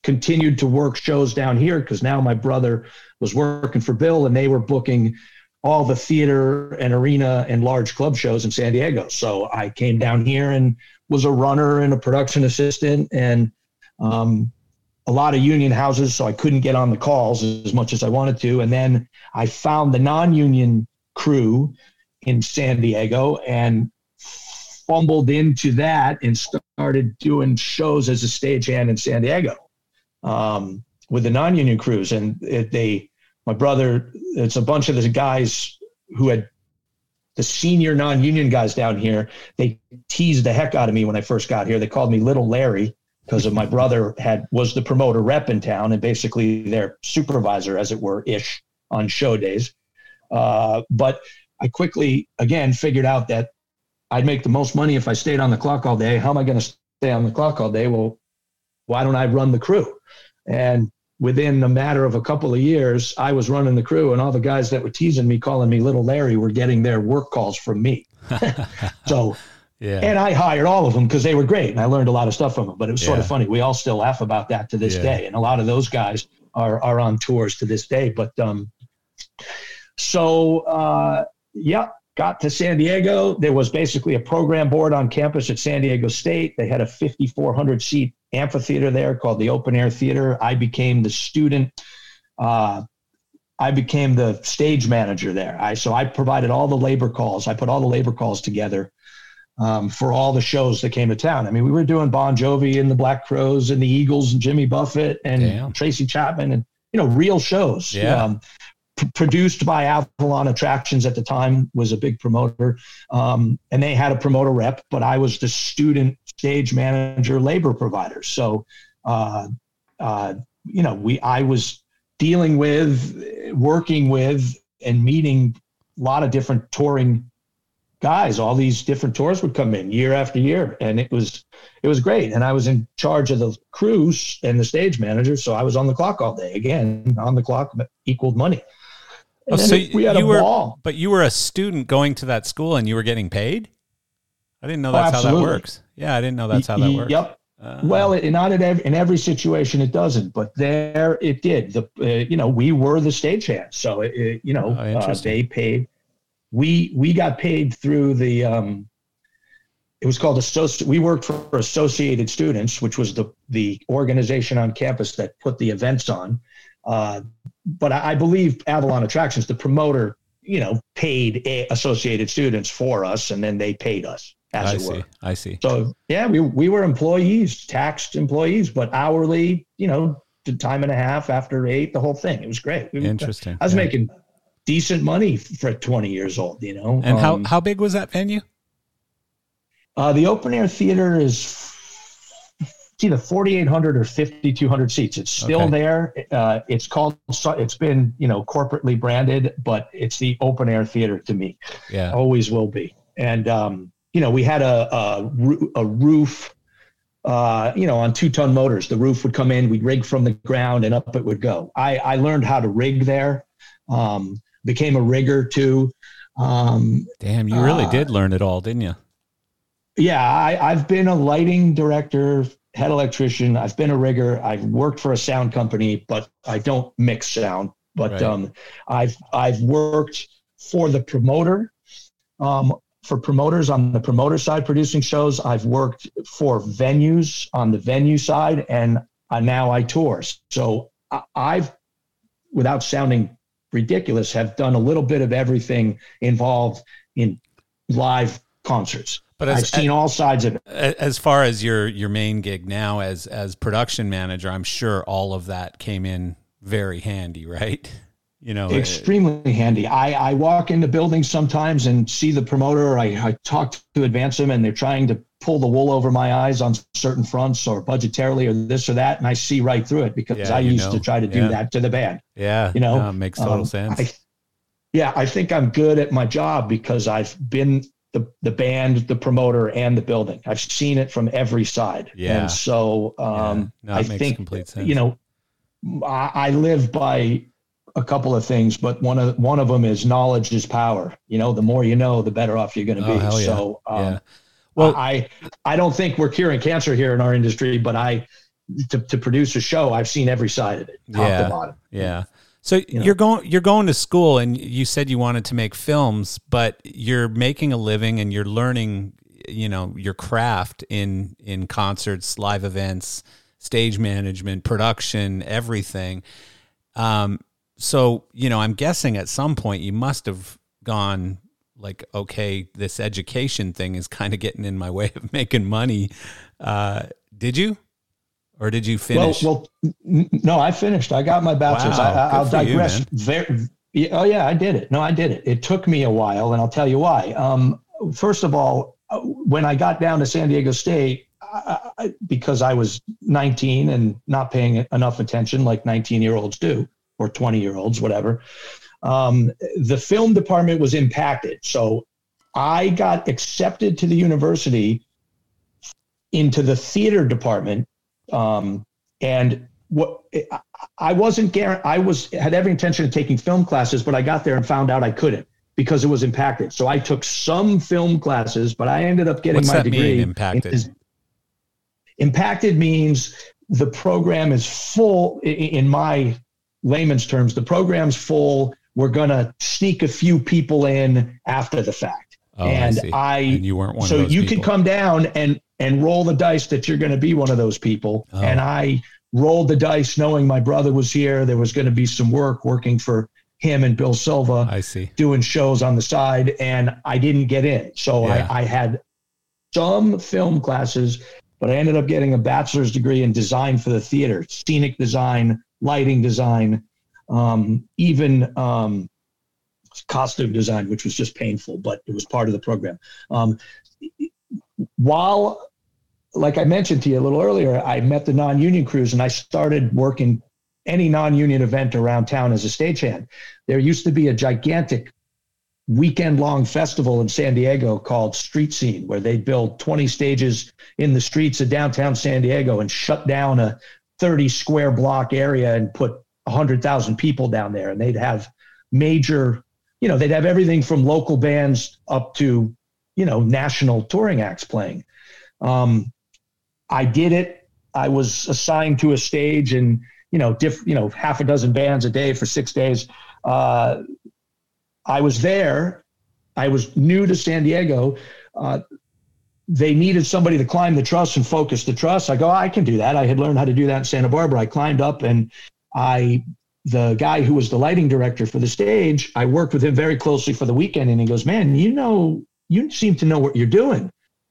continued to work shows down here because now my brother was working for Bill, and they were booking all the theater and arena and large club shows in San Diego. So I came down here and was a runner and a production assistant and um, a lot of union houses. So I couldn't get on the calls as much as I wanted to. And then I found the non union crew in San Diego and fumbled into that and started doing shows as a stagehand in San Diego um, with the non union crews. And it, they, my brother, it's a bunch of the guys who had the senior non-union guys down here. They teased the heck out of me when I first got here. They called me Little Larry because of my brother had was the promoter rep in town and basically their supervisor, as it were, ish on show days. Uh, but I quickly again figured out that I'd make the most money if I stayed on the clock all day. How am I going to stay on the clock all day? Well, why don't I run the crew? And within a matter of a couple of years, I was running the crew, and all the guys that were teasing me, calling me Little Larry, were getting their work calls from me. so, yeah. And I hired all of them because they were great, and I learned a lot of stuff from them. But it was sort yeah. of funny. We all still laugh about that to this yeah. day, and a lot of those guys are are on tours to this day. But um, so uh, yeah, got to San Diego. There was basically a program board on campus at San Diego State. They had a 5,400 seat amphitheater there called the Open Air Theater. I became the student. Uh, I became the stage manager there. I so I provided all the labor calls. I put all the labor calls together um, for all the shows that came to town. I mean, we were doing Bon Jovi and the Black Crowes and the Eagles and Jimmy Buffett and Damn. Tracy Chapman and you know real shows. Yeah. Um, p- produced by Avalon Attractions at the time was a big promoter, um, and they had a promoter rep, but I was the student stage manager, labor provider. So, uh, uh, you know, we I was dealing with, working with, and meeting a lot of different touring guys. All these different tours would come in year after year and it was it was great. And i was in charge of the crews and the stage manager so i was on the clock all day. Again on the clock equaled money oh, so we had you a were, ball. But you were a student going to that school and you were getting paid? I didn't know that's oh, how that works. Yeah, I didn't know that's how that works. Yep. Uh, well, it, not in every, in every situation it doesn't, but there it did. The uh, you know we were the stagehands, so it, it, you know oh, uh, they paid. We we got paid through the. Um, it was called associate. We worked for Associated Students, which was the the organization on campus that put the events on. Uh, but I, I, believe Avalon Attractions, the promoter, you know, paid Associated Students for us, and then they paid us. As I it see. Were. I see. So yeah, we we were employees, taxed employees, but hourly. You know, to time and a half after eight, the whole thing. It was great. We, Interesting. I was yeah. making decent money for 20 years old. You know. And um, how how big was that venue? Uh, the open air theater is it's either 4,800 or 5,200 seats. It's still okay. there. Uh, it's called, it's been, you know, corporately branded, but it's the open air theater to me. Yeah. Always will be. And, um, you know, we had a, a, a roof, uh, you know, on two ton motors. The roof would come in, we'd rig from the ground and up it would go. I, I learned how to rig there, um, became a rigger too. Um, Damn, you really uh, did learn it all, didn't you? Yeah, I, I've been a lighting director head electrician. I've been a rigger. I've worked for a sound company, but I don't mix sound. But Right. um, I've I've worked for the promoter, um, for promoters on the promoter side producing shows. I've worked for venues on the venue side, and uh, now I tour. So I, I've, without sounding ridiculous, have done a little bit of everything involved in live concerts. But I've as, seen all sides of it. as far as your your main gig now as as production manager, I'm sure all of that came in very handy, right? You know, uh, extremely handy. I, I walk into buildings sometimes and see the promoter. I, I talk to advance them and they're trying to pull the wool over my eyes on certain fronts or budgetarily or this or that. And I see right through it because Yeah, I used know. to try to do Yeah. that to the band. yeah, you know, no, it makes total Um, sense. I, yeah, I think I'm good at my job because I've been the, the band, the promoter, and the building. I've seen it from every side. Yeah. And so um, Yeah. No, I makes think, complete sense. you know, I, I live by a couple of things, but one of one of them is knowledge is power. You know, the more you know, the better off you're going to Oh, be. yeah. So, um, yeah. Well, I I don't think we're curing cancer here in our industry, but I to, to produce a show, I've seen every side of it, top Yeah. to bottom. Yeah. So You know. you're going you're going to school and you said you wanted to make films, but you're making a living and you're learning, you know, your craft in in concerts, live events, stage management, production, everything. Um so, you know, I'm guessing at some point you must have gone like okay, this education thing is kind of getting in my way of making money. Uh did you? Or did you finish? Well, well, no, I finished. I got my bachelor's. Wow, I, I, I'll good for you, digress. very, oh yeah, I did it. No, I did it. It took me a while, and I'll tell you why. Um, first of all, uh, when I got down to San Diego State, I, because I was 19 and not paying enough attention, like 19 year olds do, or 20 year olds, whatever. Um, the film department was impacted, so I got accepted to the university into the theater department um, and what I- wasn't guaranteed. I was had every intention of taking film classes, but I got there and found out I couldn't because it was impacted. So I took some film classes, but I ended up getting What's my that degree. mean, impacted? Impacted means the program is full. In my layman's terms, the program's full. We're gonna sneak a few people in after the fact, oh, and I. I and you weren't one so of those you people. can come down and and roll the dice that you're going to be one of those people Oh. and i rolled the dice knowing my brother was here there was going to be some work working for him and bill silva I see. doing shows on the side and i didn't get in so Yeah. I, I had some film classes but i ended up getting a bachelor's degree in design for the theater scenic design lighting design um, even um, costume design which was just painful but it was part of the program um, while like I mentioned to you a little earlier, I met the non-union crews and I started working any non-union event around town as a stagehand. There used to be a gigantic weekend-long festival in San Diego called Street Scene, where they'd build 20 stages in the streets of downtown San Diego and shut down a 30 square block area and put 100,000 people down there. And they'd have major, you know, they'd have everything from local bands up to, you know, national touring acts playing. Um, I did it. I was assigned to a stage and, you know, diff, you know, half a dozen bands a day for six days. Uh, I was there. I was new to San Diego. Uh, they needed somebody to climb the truss and focus the truss. I go, I can do that. I had learned how to do that in Santa Barbara. I climbed up and I, the guy who was the lighting director for the stage, I worked with him very closely for the weekend. And he goes, man, you know, you seem to know what you're doing.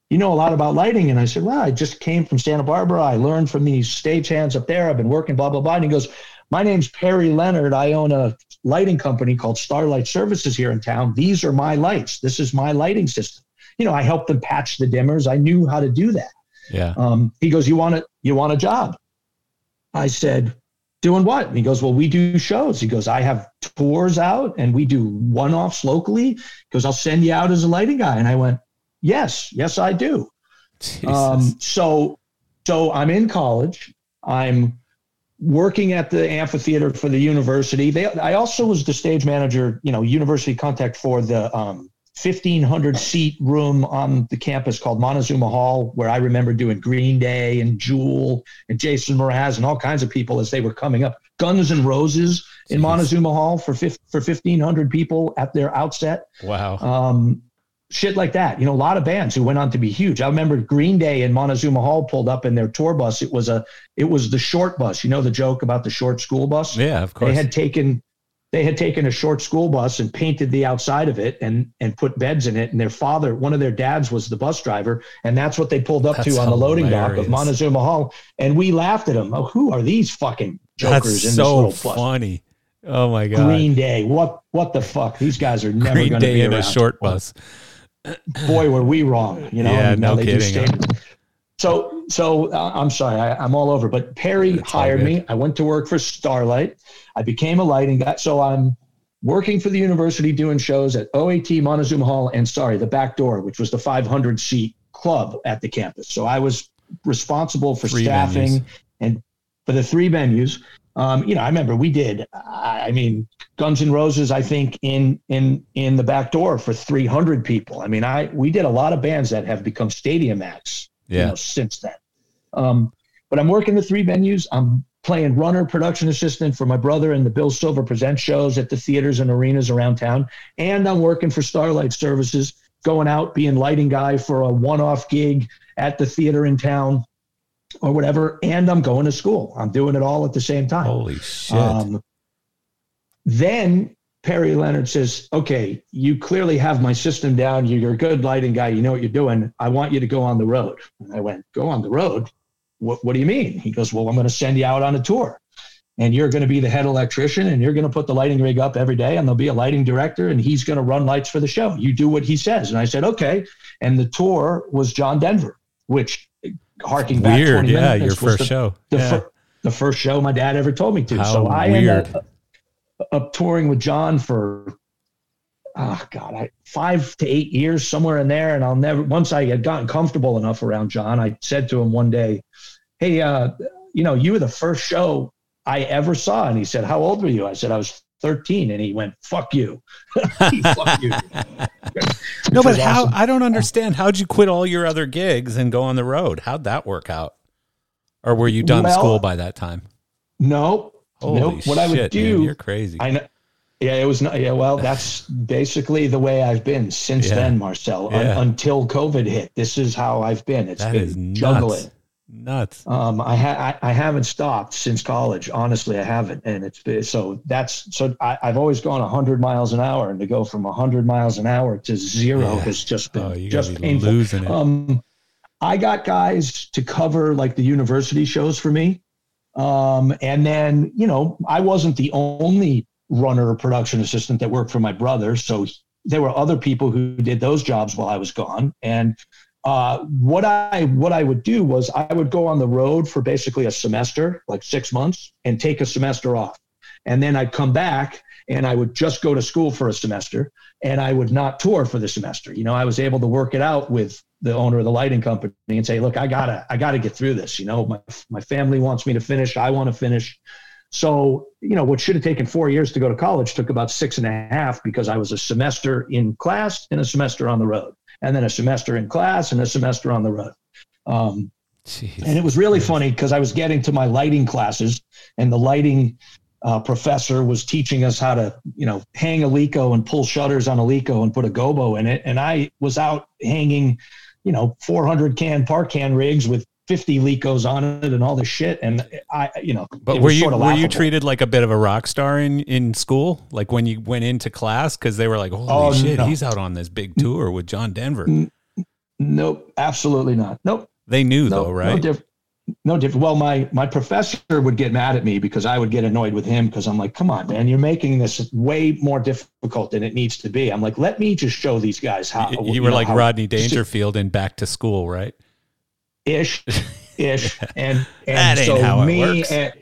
You know a lot about lighting. And I said, well, I just came from Santa Barbara. I learned from these stagehands up there. I've been working, blah, blah, blah. And he goes, my name's Perry Leonard. I own a lighting company called Starlight Services here in town. These are my lights. This is my lighting system. You know, I helped them patch the dimmers. I knew how to do that. Yeah. Um, he goes, "You want it? You want a job?" I said, "Doing what?" And he goes, "Well, we do shows." He goes, "I have tours out, and we do one-offs locally." He goes, "I'll send you out as a lighting guy." And I went, "Yes, yes, I do." Um, so, so I'm in college. I'm working at the amphitheater for the university. They, I also was the stage manager, you know, university contact for the um, 1500 seat room on the campus called Montezuma Hall, where I remember doing Green Day and Jewel and Jason Mraz and all kinds of people as they were coming up. Guns N' Roses in Jeez. Montezuma Hall for for 1500 people at their outset. Wow. Um, shit like that. You know, a lot of bands who went on to be huge. I remember Green Day in Montezuma Hall pulled up in their tour bus. It was a it was the short bus. You know the joke about the short school bus? Yeah, of course. They had taken they had taken a short school bus and painted the outside of it and and put beds in it. And their father, one of their dads, was the bus driver, and that's what they pulled up that's to on the loading dock of Montezuma Hall. And we laughed at them. Oh, who are these fucking jokers that's in so this little bus? Funny. Oh my god. Green Day. What what the fuck? These guys are never going to be in a short bus boy, were we wrong. You know, yeah, no kidding. So, so uh, I'm sorry, I, am all over. But Perry That's hired me. I went to work for Starlight. I became a lighting guy. So I'm working for the university doing shows at OAT Montezuma Hall and sorry, the back door, which was the 500 seat club at the campus. So I was responsible for three staffing venues. and for the three venues. Um, you know, I remember we did. I mean, Guns N' Roses. I think in in in the back door for 300 people. I mean, I we did a lot of bands that have become stadium acts. Yeah. You know, since then. Um, but I'm working the three venues. I'm playing runner, production assistant for my brother and the Bill Silva Present shows at the theaters and arenas around town, and I'm working for Starlight Services, going out being lighting guy for a one-off gig at the theater in town or whatever, and I'm going to school. I'm doing it all at the same time. Holy shit. Um, then Perry Leonard says, Okay, you clearly have my system down. You're a good lighting guy. You know what you're doing. I want you to go on the road. And I went, Go on the road? What, what do you mean? He goes, Well, I'm going to send you out on a tour. And you're going to be the head electrician and you're going to put the lighting rig up every day. And there'll be a lighting director and he's going to run lights for the show. You do what he says. And I said, Okay. And the tour was John Denver, which harking back weird. yeah, your first the, show. The, yeah. fir- the first show my dad ever told me to. How so I weird. ended up, up touring with John for oh god, I, five to eight years somewhere in there. And I'll never. Once I had gotten comfortable enough around John, I said to him one day, "Hey, uh, you know, you were the first show I ever saw." And he said, "How old were you?" I said, "I was 13 and he went fuck you fuck you no but how awesome. i don't understand how'd you quit all your other gigs and go on the road how'd that work out or were you done well, school by that time no Holy nope. what i would do man, you're crazy i know yeah, it was not. Yeah, well, that's basically the way I've been since yeah. then, Marcel. Yeah. Un, until COVID hit, this is how I've been. It's that been juggling. Nuts nuts. Um, I, ha- I, I haven't stopped since college. Honestly, I haven't, and it's been, so that's so I, have always gone hundred miles an hour, and to go from hundred miles an hour to zero yeah. has just been oh, just be painful. Losing it. Um, I got guys to cover like the university shows for me, um, and then you know I wasn't the only runner or production assistant that worked for my brother, so there were other people who did those jobs while I was gone, and uh, what I what I would do was I would go on the road for basically a semester, like six months, and take a semester off, and then I'd come back and I would just go to school for a semester, and I would not tour for the semester. You know, I was able to work it out with the owner of the lighting company and say, "Look, I gotta I gotta get through this. You know, my my family wants me to finish. I want to finish." So, you know, what should have taken four years to go to college took about six and a half because I was a semester in class and a semester on the road and then a semester in class and a semester on the road. Um, and it was really funny because I was getting to my lighting classes, and the lighting uh, professor was teaching us how to, you know, hang a Leko and pull shutters on a Leko and put a gobo in it. And I was out hanging, you know, 400 can par can rigs with 50 Lekos on it and all this shit. And I, you know, but were you, were you treated like a bit of a rock star in, in school? Like when you went into class, cause they were like, holy oh, shit, no. he's out on this big tour with John Denver. Nope. Absolutely not. Nope. They knew nope, though, right? No, diff- no different. Well, my, my professor would get mad at me because I would get annoyed with him because I'm like, come on, man, you're making this way more difficult than it needs to be. I'm like, let me just show these guys how. You, you were know, like Rodney Dangerfield in Back to School, right? ish, ish, and and so me and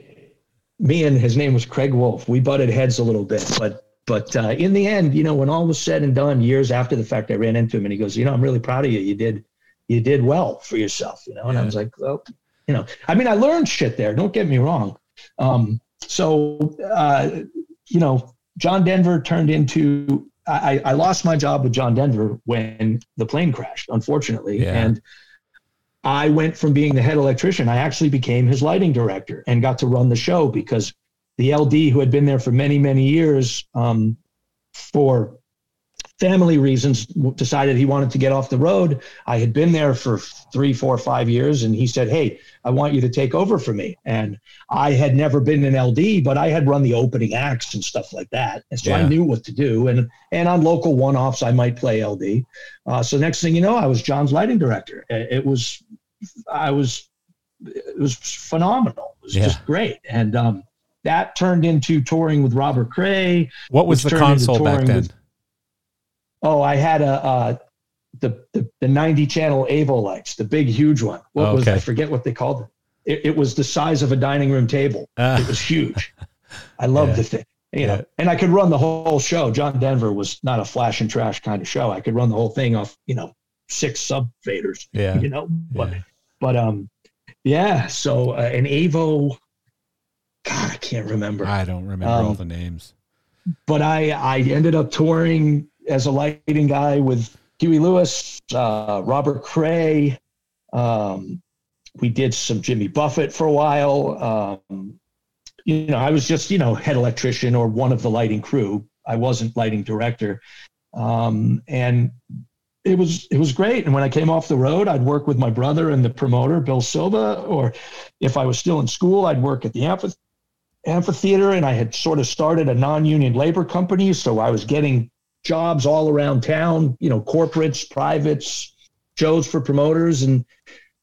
me and his name was Craig Wolf. We butted heads a little bit, but but uh, in the end, you know, when all was said and done, years after the fact, I ran into him and he goes, you know, I'm really proud of you. You did you did well for yourself, you know. And yeah. I was like, well, you know, I mean, I learned shit there. Don't get me wrong. Um, so uh, you know, John Denver turned into I, I lost my job with John Denver when the plane crashed, unfortunately. Yeah. And I went from being the head electrician, I actually became his lighting director and got to run the show because the LD who had been there for many, many years, um, for family reasons, decided he wanted to get off the road. I had been there for three, four, five years, and he said, Hey, I want you to take over for me. And I had never been an LD, but I had run the opening acts and stuff like that. And so I knew what to do. And and on local one offs, I might play LD. Uh, so next thing you know, I was John's lighting director. It, it was, I was, it was phenomenal. It was Yeah. just great. And um, that turned into touring with Robert Cray. What was the console back then? with- Oh, I had a uh, the, the the 90 channel Avolites, the big huge one. What was I forget what they called it. it. It was the size of a dining room table. Ah. It was huge. I loved Yeah. the thing. You know, Yeah. and I could run the whole show. John Denver was not a flash and trash kind of show. I could run the whole thing off, you know, six sub faders. yeah. You know, but yeah. but um, yeah. So uh, an Avo, God, I can't remember I don't remember all Um, the names. but I I ended up touring as a lighting guy with Huey Lewis, uh, Robert Cray. Um, we did some Jimmy Buffett for a while. Um, you know, I was just you know head electrician or one of the lighting crew. I wasn't lighting director, um, and it was it was great. And when I came off the road, I'd work with my brother and the promoter Bill Silva, or if I was still in school, I'd work at the amphitheater amphitheater and I had sort of started a non-union labor company. So I was getting jobs all around town, you know, corporates, privates, shows for promoters. And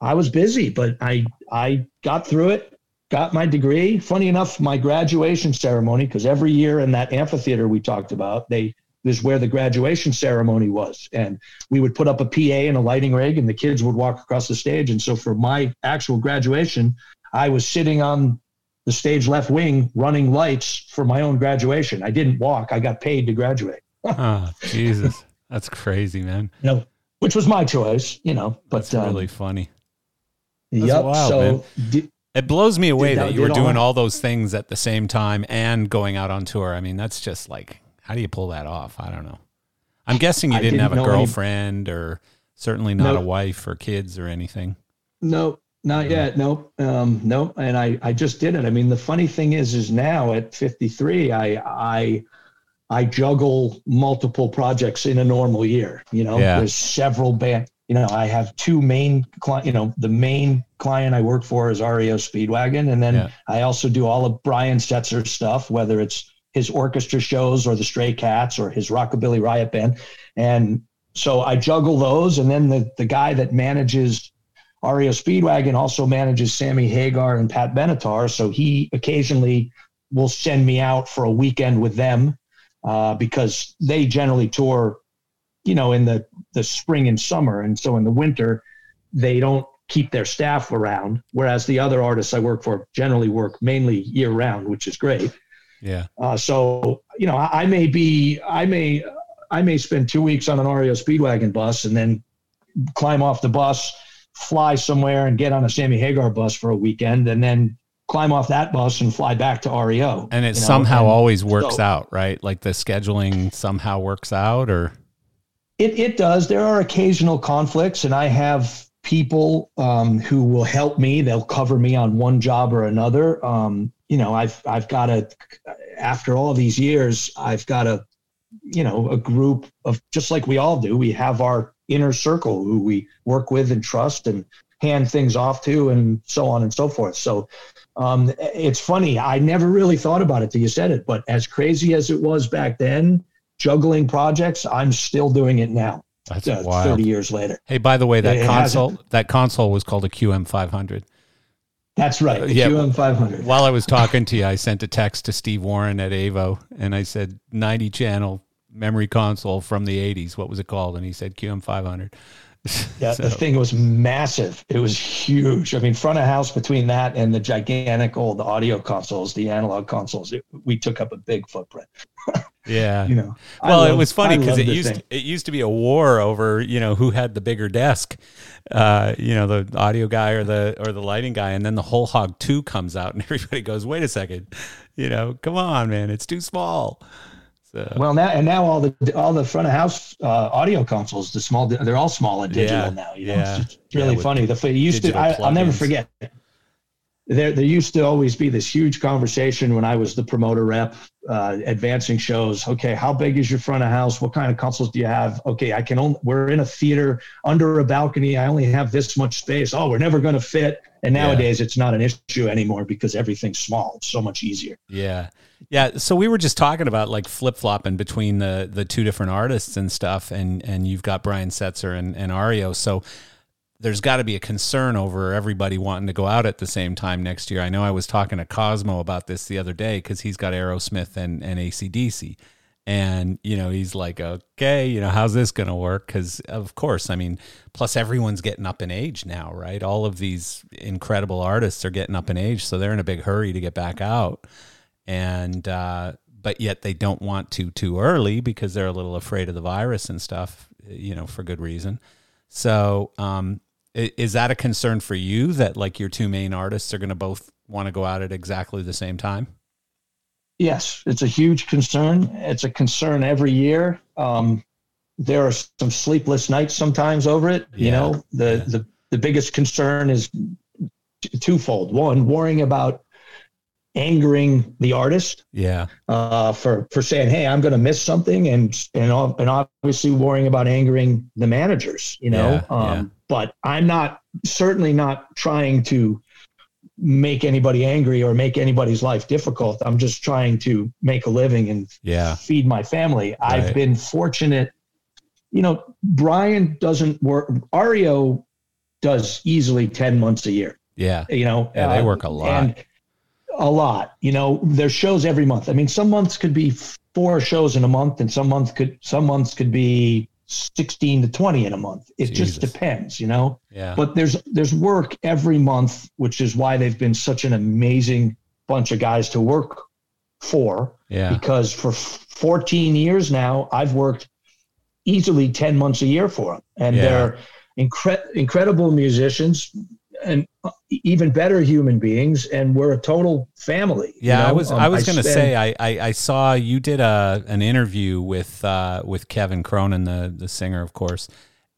I was busy, but I, I got through it, got my degree. Funny enough, my graduation ceremony, because every year in that amphitheater we talked about, they, is where the graduation ceremony was. And we would put up a PA and a lighting rig and the kids would walk across the stage. And so for my actual graduation, I was sitting on the stage left wing running lights for my own graduation. I didn't walk. I got paid to graduate. Oh, Jesus. That's crazy, man. You know, which was my choice, you know, but That's um, really funny. that's yep. wild, so It blows me away Did that you were doing all- all those things at the same time and going out on tour. I mean, that's just like, how do you pull that off? I don't know. I'm guessing you didn't, didn't have a know any- girlfriend or certainly not a wife or kids or anything. no, not yet. Nope. Um, nope. And I, I just did it. I mean, the funny thing is, is now at 53, I, I, I juggle multiple projects in a normal year. You know, Yeah. there's several band. You know, I have two main client. You know, the main client I work for is REO Speedwagon, and then Yeah. I also do all of Brian Setzer stuff, whether it's his orchestra shows or the Stray Cats or his Rockabilly Riot Band, and so I juggle those. And then the the guy that manages REO Speedwagon also manages Sammy Hagar and Pat Benatar, so he occasionally will send me out for a weekend with them uh, because they generally tour, you know, in the the spring and summer, and so in the winter they don't keep their staff around. Whereas the other artists I work for generally work mainly year round, which is great. Yeah. Uh, so you know, I, I may be, I may, I may spend two weeks on an REO Speedwagon bus and then climb off the bus, fly somewhere, and get on a Sammy Hagar bus for a weekend, and then climb off that bus and fly back to REO. And it you know, somehow and always works so- out, right? Like the scheduling somehow works out or It it does. There are occasional conflicts, and I have people um, who will help me. They'll cover me on one job or another. Um, you know, I've I've got a after all these years, I've got a you know a group of just like we all do. We have our inner circle who we work with and trust and hand things off to, and so on and so forth. So. Um, it's funny. I never really thought about it till you said it, but as crazy as it was back then, juggling projects, I'm still doing it now. that's uh, wild. 30 years later. Hey, by the way, that It console that console was called a QM500. That's right. Uh, yeah. QM 500. While I was talking to you, I sent a text to Steve Warren at Avo, and I said 90 channel memory console from the 80s. What was it called? And he said QM500. Yeah, So- the thing was massive. It was huge. I mean, front of house between that and the gigantic old audio consoles, the analog consoles, it, we took up a big footprint. yeah. You know. Well, it was funny because it used thing. it used to be a war over you know who had the bigger desk, uh, you know the audio guy or the or the lighting guy, and then the whole hog two comes out, and everybody goes, "Wait a second, you know, come on, man, it's too small." So. Well, now and now all the all the front of house uh, audio consoles, the small, they're all small and digital yeah, now. You know? yeah, it's, really yeah, funny. The used to, I, will never forget. There, there used to always be this huge conversation when I was the promoter rep, uh, advancing shows. Okay, how big is your front of house? What kind of consoles do you have? Okay, I can only. We're in a theater under a balcony. I only have this much space. Oh, we're never going to fit. And nowadays, yeah. it's not an issue anymore because everything's small. It's so much easier. Yeah, yeah. So we were just talking about like flip flopping between the the two different artists and stuff, and and you've got Brian Setzer and, and REO. So there's got to be a concern over everybody wanting to go out at the same time next year. I know I was talking to Cosmo about this the other day because he's got Aerosmith and and ACDC. And, you know, he's like, okay, you know, how's this going to work? Because, of course, I mean, plus everyone's getting up in age now, right? All of these incredible artists are getting up in age. So they're in a big hurry to get back out. And, uh, but yet they don't want to too early because they're a little afraid of the virus and stuff, you know, for good reason. So, um, is that a concern for you that like your two main artists are going to both want to go out at exactly the same time? Yes, it's a huge concern. It's a concern every year. Um, there are some sleepless nights sometimes over it. Yeah. You know, the, yeah. the, the biggest concern is twofold. One, worrying about angering the artist. Yeah. Uh, for, for saying, Hey, I'm going to miss something. And, and, and obviously worrying about angering the managers, you know, yeah. Um, but I'm not certainly not trying to make anybody angry or make anybody's life difficult. I'm just trying to make a living and yeah. feed my family. Right. I've been fortunate. You know, Brian doesn't work. REO does easily 10 months a year. Yeah. You know, yeah, they uh, work a lot. And a lot. You know, there's shows every month. I mean, some months could be four shows in a month and some months could some months could be 16 to 20 in a month. It Jesus. just depends, you know? Yeah. But there's there's work every month, which is why they've been such an amazing bunch of guys to work for. Yeah. Because for 14 years now, I've worked easily 10 months a year for them. And yeah. they're incre- incredible musicians, and even better human beings and we're a total family yeah you know? i was um, i was going to say I, I, I saw you did a an interview with uh with kevin cronin the the singer of course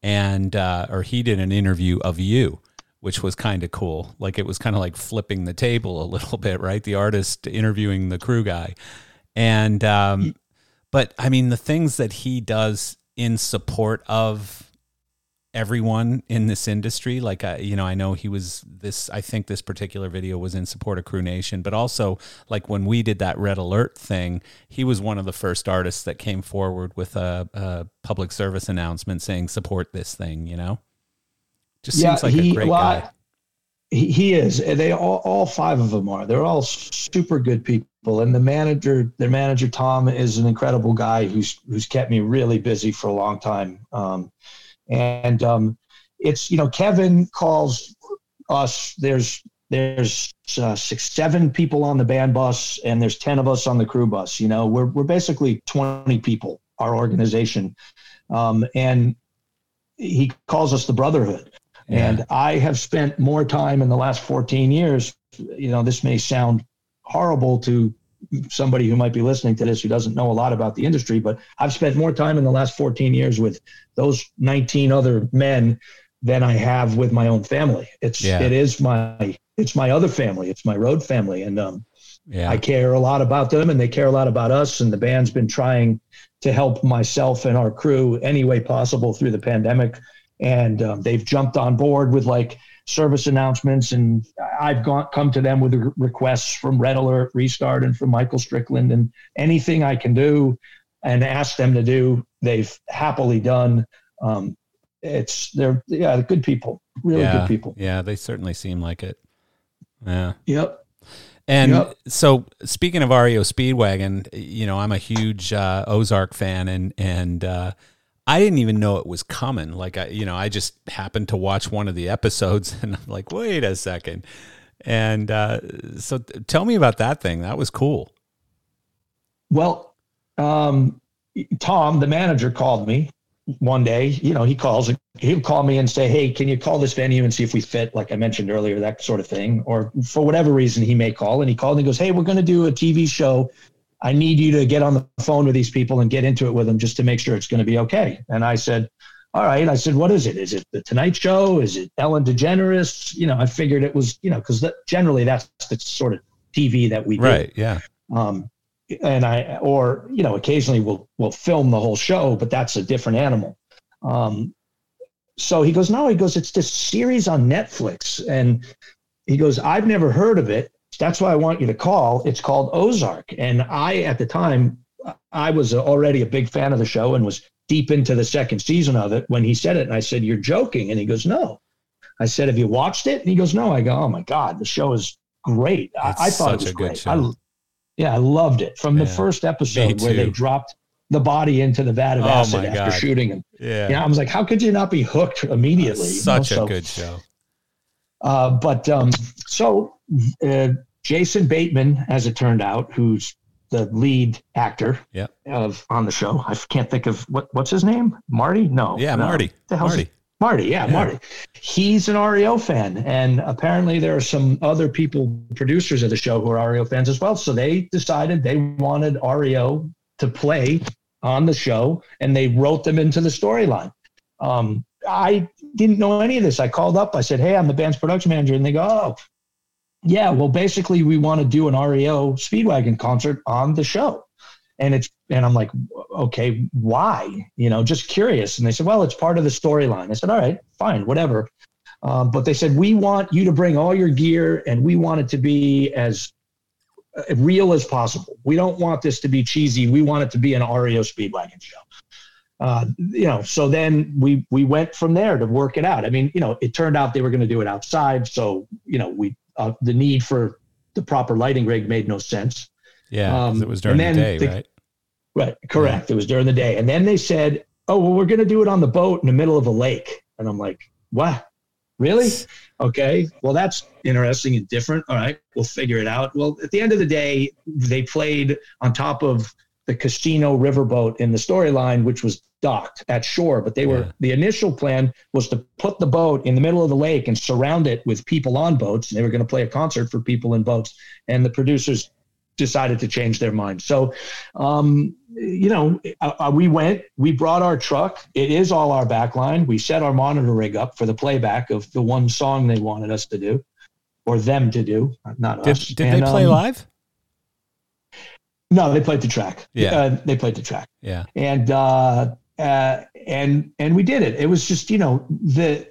and uh or he did an interview of you which was kind of cool. Like it was kind of like flipping the table a little bit right? The artist interviewing the crew guy. And um but i mean the things that he does in support of everyone in this industry. Like, I, you know, I know he was this, I think this particular video was in support of Crew Nation, but also like when we did that Red Alert thing, he was one of the first artists that came forward with a, a public service announcement saying, support this thing, you know? Just yeah, seems like he, a great well, guy. He, he is. They all, all five of them are. They're all super good people. And the manager, their manager Tom, is an incredible guy who's who's kept me really busy for a long time. Um, and um, it's you know Kevin calls us. There's there's uh, six seven people on the band bus, and there's ten of us on the crew bus. You know we're we're basically twenty people. Our organization, um, and he calls us the Brotherhood. Yeah. And I have spent more time in the last 14 years. You know, this may sound horrible to somebody who might be listening to this who doesn't know a lot about the industry, but I've spent more time in the last 14 years with those 19 other men than I have with my own family. It's yeah. it is my it's my other family. It's my road family, and um, yeah. I care a lot about them, and they care a lot about us. And the band's been trying to help myself and our crew any way possible through the pandemic, and um, they've jumped on board with like service announcements, and I've gone come to them with requests from Red Alert, Restart, and from Michael Strickland, and anything I can do and ask them to do, they've happily done. Um, it's they're yeah good people, really yeah, good people. Yeah, they certainly seem like it. Yeah. Yep. And yep. so, speaking of REO Speedwagon, you know, I'm a huge uh, Ozark fan, and and uh, I didn't even know it was coming. Like I, you know, I just happened to watch one of the episodes, and I'm like, wait a second. And uh, so, tell me about that thing. That was cool. Well, um, Tom, the manager, called me one day. You know, he calls. He'll call me and say, "Hey, can you call this venue and see if we fit?" Like I mentioned earlier, that sort of thing. Or for whatever reason, he may call, and he called and he goes, "Hey, we're going to do a TV show I need you to get on the phone with these people and get into it with them just to make sure it's going to be okay. And I said, all right. I said, what is it? Is it the Tonight Show? Is it Ellen DeGeneres? You know, I figured it was, you know, because generally that's the sort of TV that we do. Right. Yeah. Um, and I, or you know, occasionally we'll we'll film the whole show, but that's a different animal. Um, so he goes, no, he goes, it's this series on Netflix, and he goes, I've never heard of it. That's why I want you to call. It's called Ozark, and I at the time I was already a big fan of the show and was deep into the second season of it when he said it. And I said, You're joking. And he goes, No. I said, Have you watched it? And he goes, No. I go, Oh my God, the show is great. I, I, thought it was great. I, yeah, I loved it from yeah, the first episode where they dropped the body into the vat of oh acid after God. shooting him. Yeah. You know, I was like, how could you not be hooked immediately? Such you know? a so, good show. Uh, but um, so uh, Jason Bateman, as it turned out, who's the lead actor of on the show. I can't think of what what's his name. Marty? No. Yeah, no. Marty. The Marty. Marty, yeah, yeah, Marty. He's an REO fan, and apparently there are some other people, producers of the show, who are REO fans as well. So they decided they wanted REO to play on the show, and they wrote them into the storyline. Um, I didn't know any of this. I called up. I said, "Hey, I'm the band's production manager," and they go, "Oh, yeah, well, basically, we want to do an REO Speedwagon concert on the show. And it's, and I'm like, okay, why? You know, just curious. And they said, well, it's part of the storyline. I said, all right, fine, whatever. Um, but they said, we want you to bring all your gear and we want it to be as real as possible. We don't want this to be cheesy. We want it to be an REO Speedwagon show. Uh, you know, so then we we went from there to work it out. I mean, you know, it turned out they were going to do it outside, so you know, we uh, the need for the proper lighting rig made no sense. Yeah, um, it was during the day, the, right? Right, correct. Yeah. It was during the day, and then they said, "Oh, well, we're going to do it on the boat in the middle of a lake," and I'm like, "What? Really? Okay. Well, that's interesting and different. All right, we'll figure it out." Well, at the end of the day, they played on top of the casino riverboat in the storyline, which was docked at shore. But they were yeah. the initial plan was to put the boat in the middle of the lake and surround it with people on boats. And they were going to play a concert for people in boats. And the producers decided to change their mind. So, um, you know, uh, uh we went, we brought our truck. It is all our backline. We set our monitor rig up for the playback of the one song they wanted us to do or them to do, not did, us. Did and, they play um, live? No, they played the track. Yeah, uh, they played the track. Yeah, and uh, uh, and and we did it. It was just you know the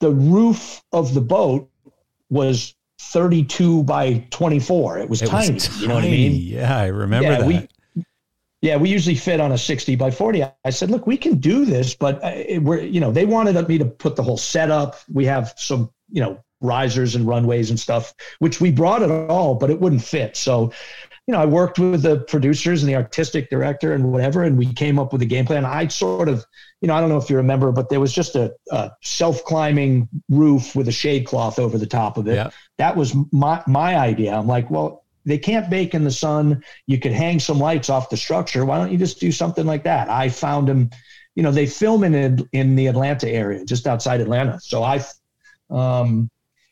the roof of the boat was 32 by 24. It was, it tiny, was tiny, You know what I mean? Yeah, I remember yeah, that. We, yeah, we usually fit on a 60 by 40. I said, look, we can do this, but uh, we're, you know, they wanted me to put the whole setup. We have some, you know, risers and runways and stuff, which we brought it all, but it wouldn't fit. So you know, I worked with the producers and the artistic director and whatever, and we came up with a game plan. I sort of, you know, I don't know if you remember, but there was just a, a self climbing roof with a shade cloth over the top of it. Yeah. That was my my idea. I'm like, well, they can't bake in the sun. You could hang some lights off the structure. Why don't you just do something like that? I found them, you know, they film in in the Atlanta area, just outside Atlanta. So I, um,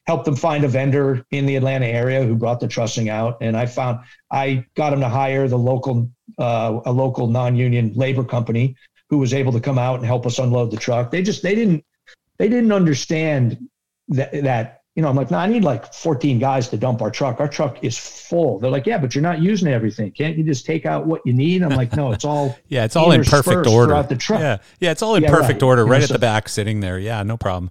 helped them find a vendor in the Atlanta area who brought the trussing out. And I found I got them to hire the local uh, a local non-union labor company who was able to come out and help us unload the truck. They just they didn't they didn't understand that that you know I'm like no I need like 14 guys to dump our truck. Our truck is full. They're like yeah but you're not using everything. Can't you just take out what you need? I'm like no it's all yeah it's all in perfect order. The truck. Yeah yeah it's all in yeah, perfect right. order right at the back sitting there. Yeah no problem.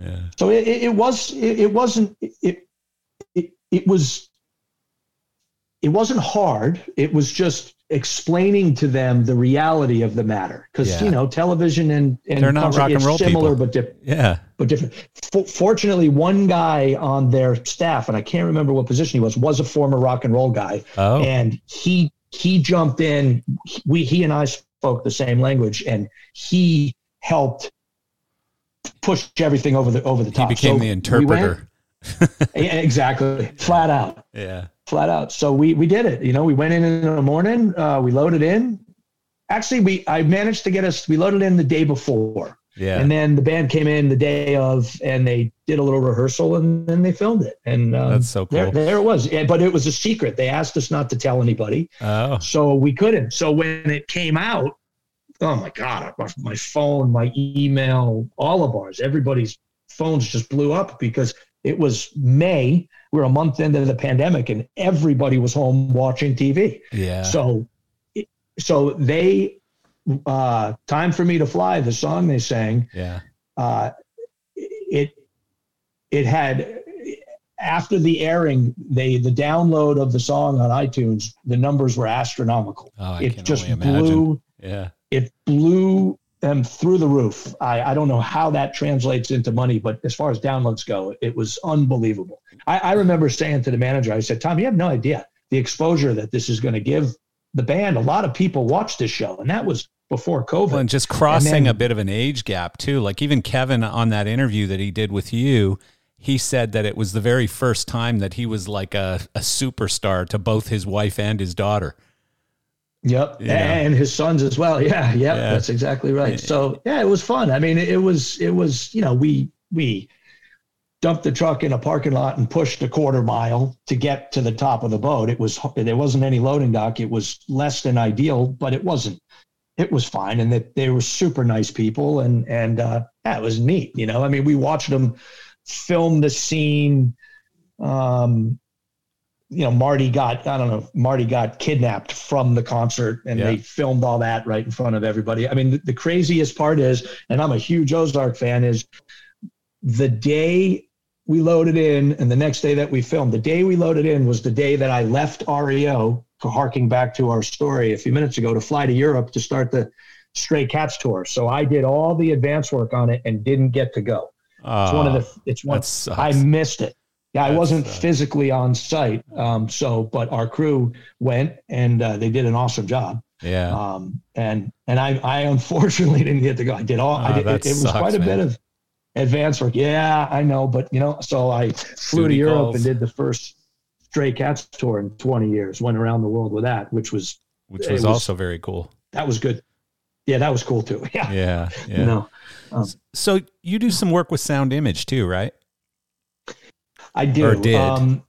Yeah. So it, it was it, it wasn't it, it it was it wasn't hard. It was just explaining to them the reality of the matter because yeah. you know television and, and they're not rock and roll similar people. but different. Yeah, but different. F- fortunately, one guy on their staff, and I can't remember what position he was, was a former rock and roll guy. Oh, and he he jumped in. We he and I spoke the same language, and he helped push everything over the over the top. He became so the interpreter. We went, exactly, flat out. Yeah, flat out. So we we did it. You know, we went in in the morning. Uh, we loaded in. Actually, we I managed to get us. We loaded in the day before. Yeah. And then the band came in the day of, and they did a little rehearsal, and then they filmed it. And um, That's so there, cool. there it was. Yeah, But it was a secret. They asked us not to tell anybody, Oh, so we couldn't. So when it came out, oh my god, my, my phone, my email, all of ours, everybody's phones just blew up because it was May. We are a month into the pandemic, and everybody was home watching TV. yeah. So, so they, uh, "Time for Me to Fly," the song they sang, yeah. uh, it it had after the airing, they the download of the song on iTunes, the numbers were astronomical. Oh, I it can just only imagine. blew Yeah. It blew them through the roof. I, I don't know how that translates into money, but as far as downloads go, it was unbelievable. I, I remember saying to the manager, I said, Tom, you have no idea the exposure that this is going to give the band. A lot of people watch this show, and that was before COVID. Well, and just crossing then- a bit of an age gap too. Like even Kevin on that interview that he did with you, he said that it was the very first time that he was like a, a superstar to both his wife and his daughter. Yep. And his sons as well. Yeah. Yep. Yeah. That's exactly right. So yeah, it was fun. I mean, it was, it was, you know, we, we dumped the truck in a parking lot and pushed a quarter mile to get to the top of the boat. It was, there wasn't any loading dock. It was less than ideal, but it wasn't, it was fine. And that they were super nice people. And, and, uh, yeah, it was neat. You know, I mean, we watched them film the scene. Um, you know, Marty got, I don't know, Marty got kidnapped from the concert and Yeah. they filmed all that right in front of everybody. I mean, the, the craziest part is, and I'm a huge Ozark fan, is the day we loaded in and the next day that we filmed, the day we loaded in was the day that I left REO, harking back to our story a few minutes ago, to fly to Europe to start the Stray Cats tour. So I did all the advance work on it and didn't get to go. It's one of ah, the, it's one. I missed it. Yeah, I wasn't sucks. physically on site. Um, so, but our crew went and uh, they did an awesome job. yeah. Um, and and I, I unfortunately didn't get to go. I did all. Oh, I did. It, it was sucks, quite a man. bit of advance work. Yeah, I know, but you know, so I flew to Europe calls. and did the first Stray Cats tour in 20 years. Went around the world with that, which was which was, was- also very cool. that was good. Yeah, that was cool too. Yeah, Yeah. Yeah. you know, So you do some work with sound image too, right? I do. Or did. Um,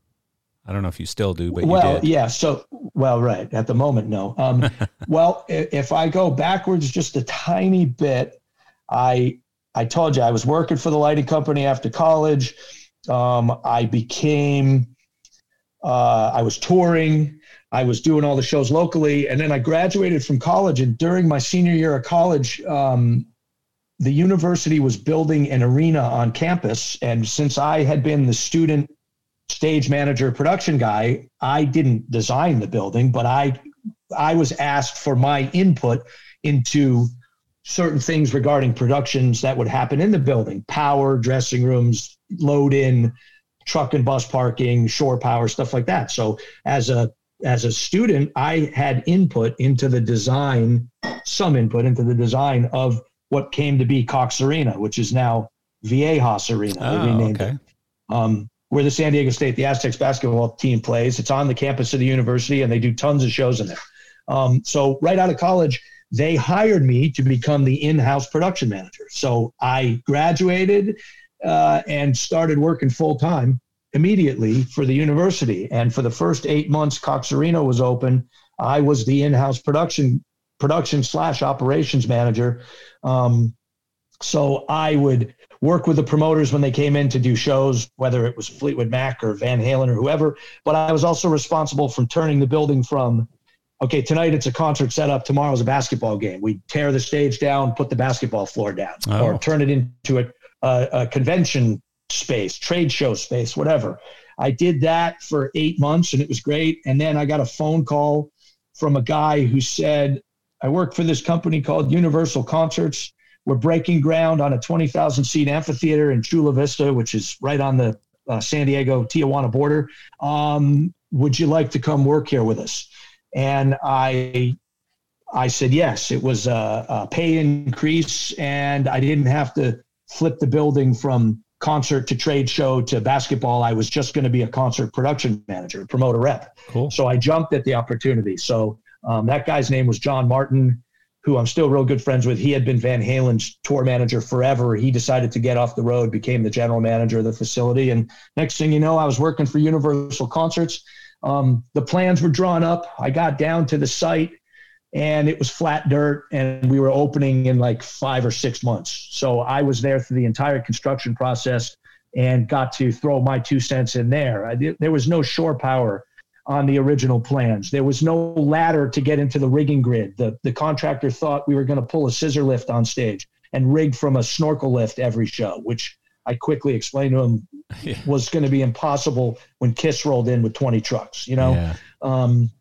I don't know if you still do, but well, you did. yeah. So, well, right at the moment, no. Um, well, i- if I go backwards just a tiny bit, I I told you I was working for the lighting company after college. Um, I became uh, I was touring. I was doing all the shows locally, and then I graduated from college. And during my senior year of college, um, the university was building an arena on campus. And since I had been the student stage manager, production guy, I didn't design the building, but I I was asked for my input into certain things regarding productions that would happen in the building, power, dressing rooms, load in, truck and bus parking, shore power, stuff like that. So as a as a student, I had input into the design, some input into the design of what came to be Cox Arena, which is now Viejas Arena. They Oh, renamed okay. it um, where the San Diego State, the Aztecs basketball team plays. It's on the campus of the university, and they do tons of shows in there. Um, so right out of college, they hired me to become the in-house production manager. So I graduated uh, and started working full time immediately for the university. And for the first eight months, Cox Arena was open. I was the in-house production production slash operations manager. Um, so I would work with the promoters when they came in to do shows, whether it was Fleetwood Mac or Van Halen or whoever. But I was also responsible for turning the building from, okay, tonight it's a concert setup, tomorrow's a basketball game. We tear the stage down, put the basketball floor down, Oh. or turn it into a, a, a convention space, trade show space, whatever. I did that for eight months and it was great. And then I got a phone call from a guy who said, I work for this company called Universal Concerts. We're breaking ground on a 20,000 seat amphitheater in Chula Vista, which is right on the uh, San Diego Tijuana border. Um, would you like to come work here with us? And I, I said yes. It was a, a pay increase, and I didn't have to flip the building from concert to trade show to basketball. I was just going to be a concert production manager, promoter rep. Cool. So I jumped at the opportunity. So um, that guy's name was John Martin. who I'm still real good friends with. He had been Van Halen's tour manager forever. He decided to get off the road, became the general manager of the facility. And next thing you know, I was working for Universal Concerts. Um, the plans were drawn up. I got down to the site and it was flat dirt and we were opening in like five or six months. So I was there through the entire construction process and got to throw my two cents in there. I, there was no shore power on the original plans. There was no ladder to get into the rigging grid. The, the contractor thought we were going to pull a scissor lift on stage and rig from a snorkel lift every show, which I quickly explained to him yeah. was going to be impossible when Kiss rolled in with 20 trucks, you know? Yeah. Um,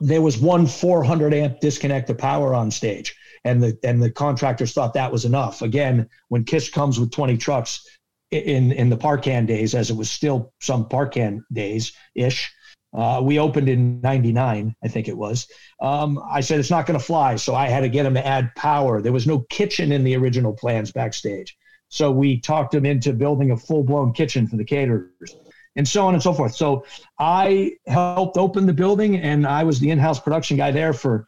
there was one 400 amp disconnect of power on stage and the and the contractors thought that was enough again when kiss comes with 20 trucks in in the par can days as it was still some par can days ish uh, we opened in 99 i think it was. Um, i said it's not going to fly. So i had to get them to add power. There was no kitchen in the original plans backstage. So we talked them into building a full-blown kitchen for the caterers and so on and so forth. So i helped open the building and i was the in-house production guy there for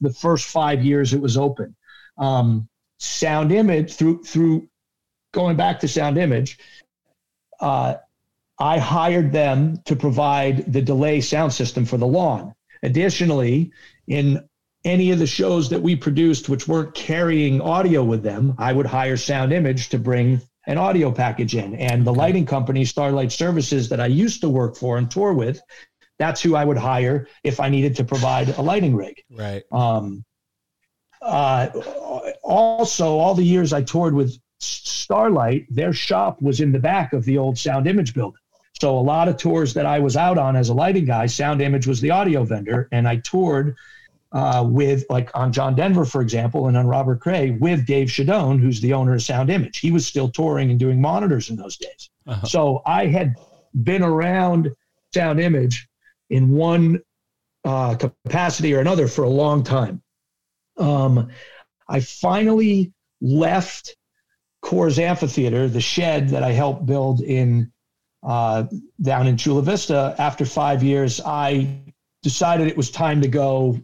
the first five years it was open. Um, sound image through through going back to sound image uh, I hired them to provide the delay sound system for the lawn. Additionally, in any of the shows that we produced which weren't carrying audio with them, I would hire Sound Image to bring an audio package in. And the lighting company, Starlight Services, that I used to work for and tour with, that's who I would hire if I needed to provide a lighting rig. Right. Um, uh, also, all the years I toured with Starlight, their shop was in the back of the old Sound Image building. So a lot of tours that I was out on as a lighting guy, Sound Image was the audio vendor, and I toured uh, with like on John Denver, for example, and on Robert Cray with Dave Shadoan, who's the owner of Sound Image. He was still touring and doing monitors in those days. Uh-huh. So I had been around Sound Image in one uh, capacity or another for a long time. Um, I finally left Coors Amphitheater, the shed that I helped build in uh, down in Chula Vista. After five years, I decided it was time to go.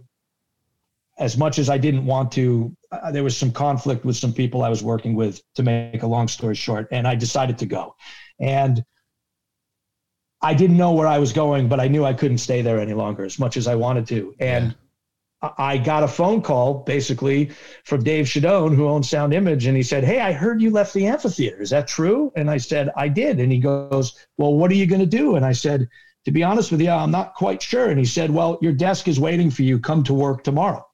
As much as I didn't want to, uh, there was some conflict with some people I was working with. To make a long story short, and I decided to go, and I didn't know where I was going, but I knew I couldn't stay there any longer, as much as I wanted to, and. Yeah I got a phone call basically from Dave Shadoan, who owns Sound Image, and he said, Hey, I heard you left the amphitheater. Is that true? And I said, I did. And he goes, Well, what are you going to do? And I said, To be honest with you, I'm not quite sure. And he said, Well, your desk is waiting for you. Come to work tomorrow.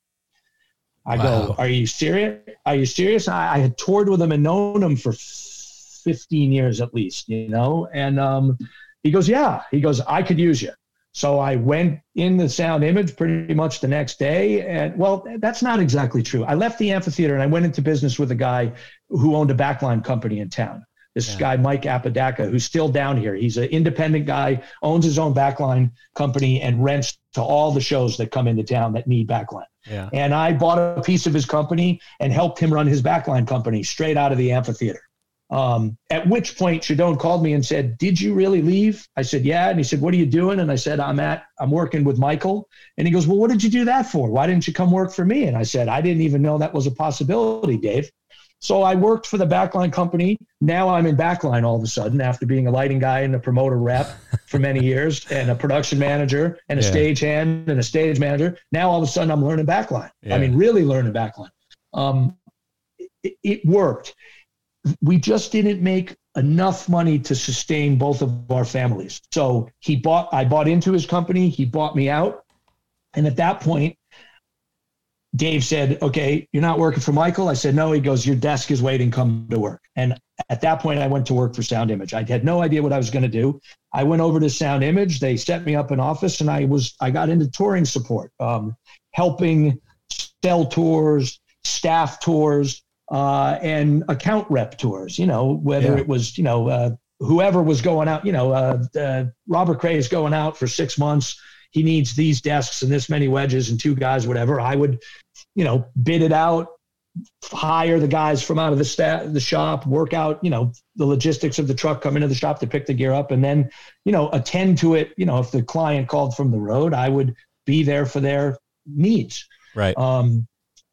I wow. go, Are you serious? Are you serious? I, I, had toured with him and known him for 15 years at least, you know? And um, he goes, Yeah. He goes, I could use you. So I went in the sound image pretty much the next day. And well, that's not exactly true. I left the amphitheater and I went into business with a guy who owned a backline company in town. This yeah. guy, Mike Apodaca, who's still down here. He's an independent guy, owns his own backline company, and rents to all the shows that come into town that need backline. Yeah. And I bought a piece of his company and helped him run his backline company straight out of the amphitheater. Um, at which point Shadoan called me and said, Did you really leave? I said, Yeah. And he said, What are you doing? And I said, I'm at, I'm working with Michael. And he goes, Well, what did you do that for? Why didn't you come work for me? And I said, I didn't even know that was a possibility, Dave. So I worked for the backline company. Now I'm in backline all of a sudden after being a lighting guy and a promoter rep for many years and a production manager and a yeah. stage hand and a stage manager. Now all of a sudden I'm learning backline. Yeah. I mean, really learning backline. Um, it, it worked we just didn't make enough money to sustain both of our families. So he bought, I bought into his company. He bought me out. And at that point, Dave said, okay, you're not working for Michael. I said, no. He goes, your desk is waiting. Come to work. And at that point, I went to work for Sound Image. I had no idea what I was going to do. I went over to Sound Image. They set me up an office and I was, I got into touring support, um, helping sell tours, staff tours, uh, and account rep tours. You know, whether yeah. it was you know uh, whoever was going out. You know, uh, uh, Robert Cray is going out for six months. He needs these desks and this many wedges and two guys, whatever. I would, you know, bid it out, hire the guys from out of the sta- the shop, work out, you know, the logistics of the truck, come into the shop to pick the gear up, and then, you know, attend to it. You know, if the client called from the road, I would be there for their needs. Right. Um,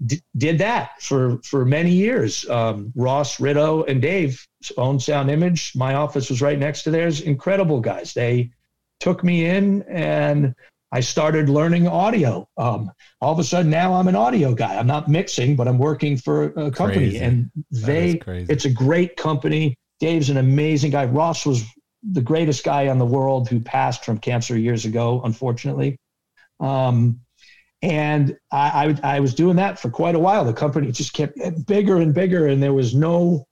d- did that for for many years. Um, Ross, Rideau, and Dave owned Sound Image. My office was right next to theirs. Incredible guys. They took me in and I started learning audio. Um, all of a sudden now I'm an audio guy. I'm not mixing, but I'm working for a company Crazy. and they, it's a great company. Dave's an amazing guy. Ross was the greatest guy in the world who passed from cancer years ago, unfortunately. Um, and I, I, I was doing that for quite a while. The company just kept getting bigger and bigger, and there was no,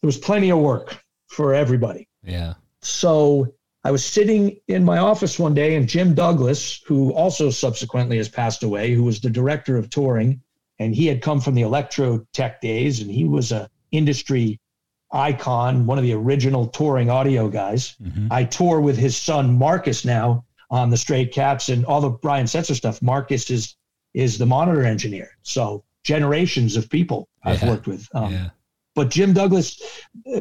there was plenty of work for everybody. Yeah. So I was sitting in my office one day, and Jim Douglas, who also subsequently has passed away, who was the director of touring, and he had come from the Electrotec days, and he was a industry icon, one of the original touring audio guys. Mhm. I tour with his son Marcus now on the Stray Cats and all the Brian Setzer stuff. Marcus is is the monitor engineer, so generations of people I've Yeah. worked with. Um, yeah. But Jim Douglas, uh,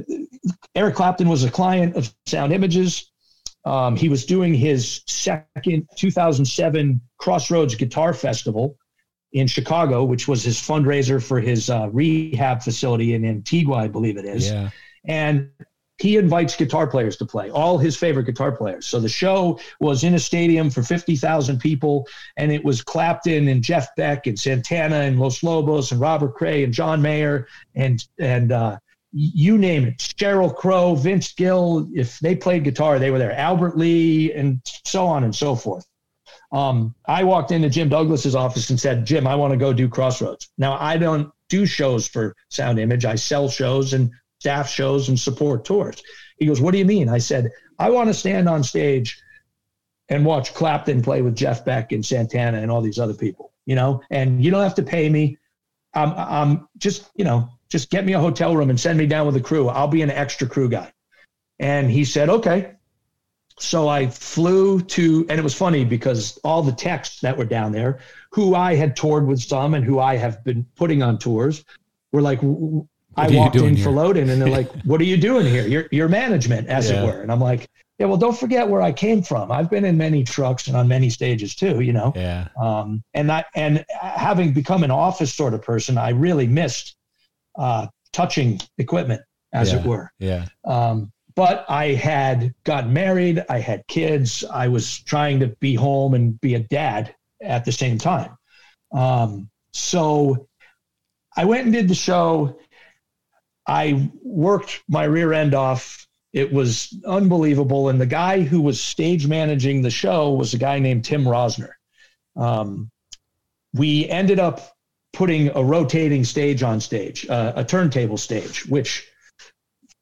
Eric Clapton was a client of Sound Images. Um, he was doing his second 2007 Crossroads Guitar Festival in Chicago, which was his fundraiser for his uh, rehab facility in Antigua, I believe it is Yeah. and he invites guitar players to play all his favorite guitar players so the show was in a stadium for 50,000 people and it was Clapton and Jeff Beck and Santana and Los Lobos and Robert Cray and John Mayer and and uh, you name it Sheryl Crow Vince Gill if they played guitar they were there Albert Lee and so on and so forth um, I walked into Jim Douglas's office and said, Jim, I want to go do Crossroads. Now, I don't do shows for Sound Image. I sell shows and staff shows and support tours. He goes, What do you mean? I said, I want to stand on stage and watch Clapton play with Jeff Beck and Santana and all these other people, you know, and you don't have to pay me. I'm, I'm just, you know, just get me a hotel room and send me down with a crew. I'll be an extra crew guy. And he said, Okay. So I flew to, and it was funny because all the techs that were down there, who I had toured with some and who I have been putting on tours, were like, I What are you walked in doing for here? loading and they're like, what are you doing here? You're, you're management, as Yeah. it were. And I'm like, yeah, well, don't forget where I came from. I've been in many trucks and on many stages too, you know? Yeah. Um, and that, and having become an office sort of person, I really missed uh, touching equipment, as it were. Yeah. Um, but I had gotten married, I had kids, I was trying to be home and be a dad at the same time. Um, so I went and did the show. I worked my rear end off. It was unbelievable. And the guy who was stage managing the show was a guy named Tim Rosner. Um, we ended up putting a rotating stage on stage, uh, a turntable stage, which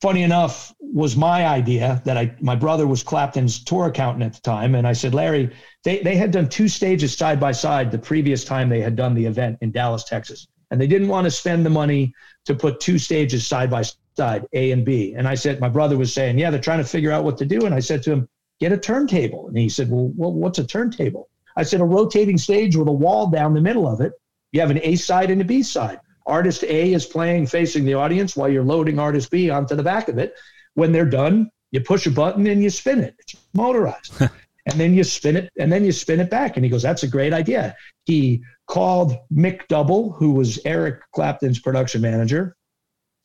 funny enough was my idea that I my brother was Clapton's tour accountant at the time and I said Larry they they had done two stages side by side the previous time they had done the event in Dallas Texas and they didn't want to spend the money to put two stages side by side A and B and I said my brother was saying yeah they're trying to figure out what to do and I said to him get a turntable and he said well, well what's a turntable I said a rotating stage with a wall down the middle of it you have an A side and a B side artist A is playing facing the audience while you're loading artist B onto the back of it. When they're done, you push a button and you spin it. It's motorized. and then you spin it and then you spin it back. And he goes, That's a great idea. He called Mick Double, who was Eric Clapton's production manager.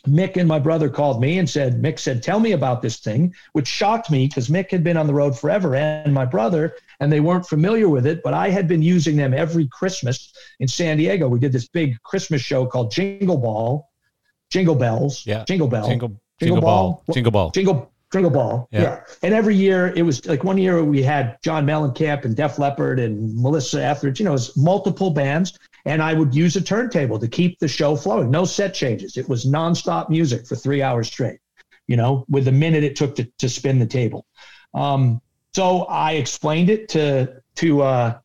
Mick and my brother called me and said, Mick said, Tell me about this thing, which shocked me because Mick had been on the road forever and my brother, and they weren't familiar with it. But I had been using them every Christmas in San Diego. We did this big Christmas show called Jingle Ball, Jingle Bells, Yeah. Jingle Bell, Jingle, Jingle jingle ball. ball. Jingle ball. Jingle Jingle Ball. Yeah. Yeah. And every year it was like one year we had John Mellencamp and Def Leppard and Melissa Etheridge, you know, it was multiple bands. And I would use a turntable to keep the show flowing. No set changes. It was nonstop music for three hours straight, you know, with the minute it took to, to spin the table. Um, so I explained it to to uh,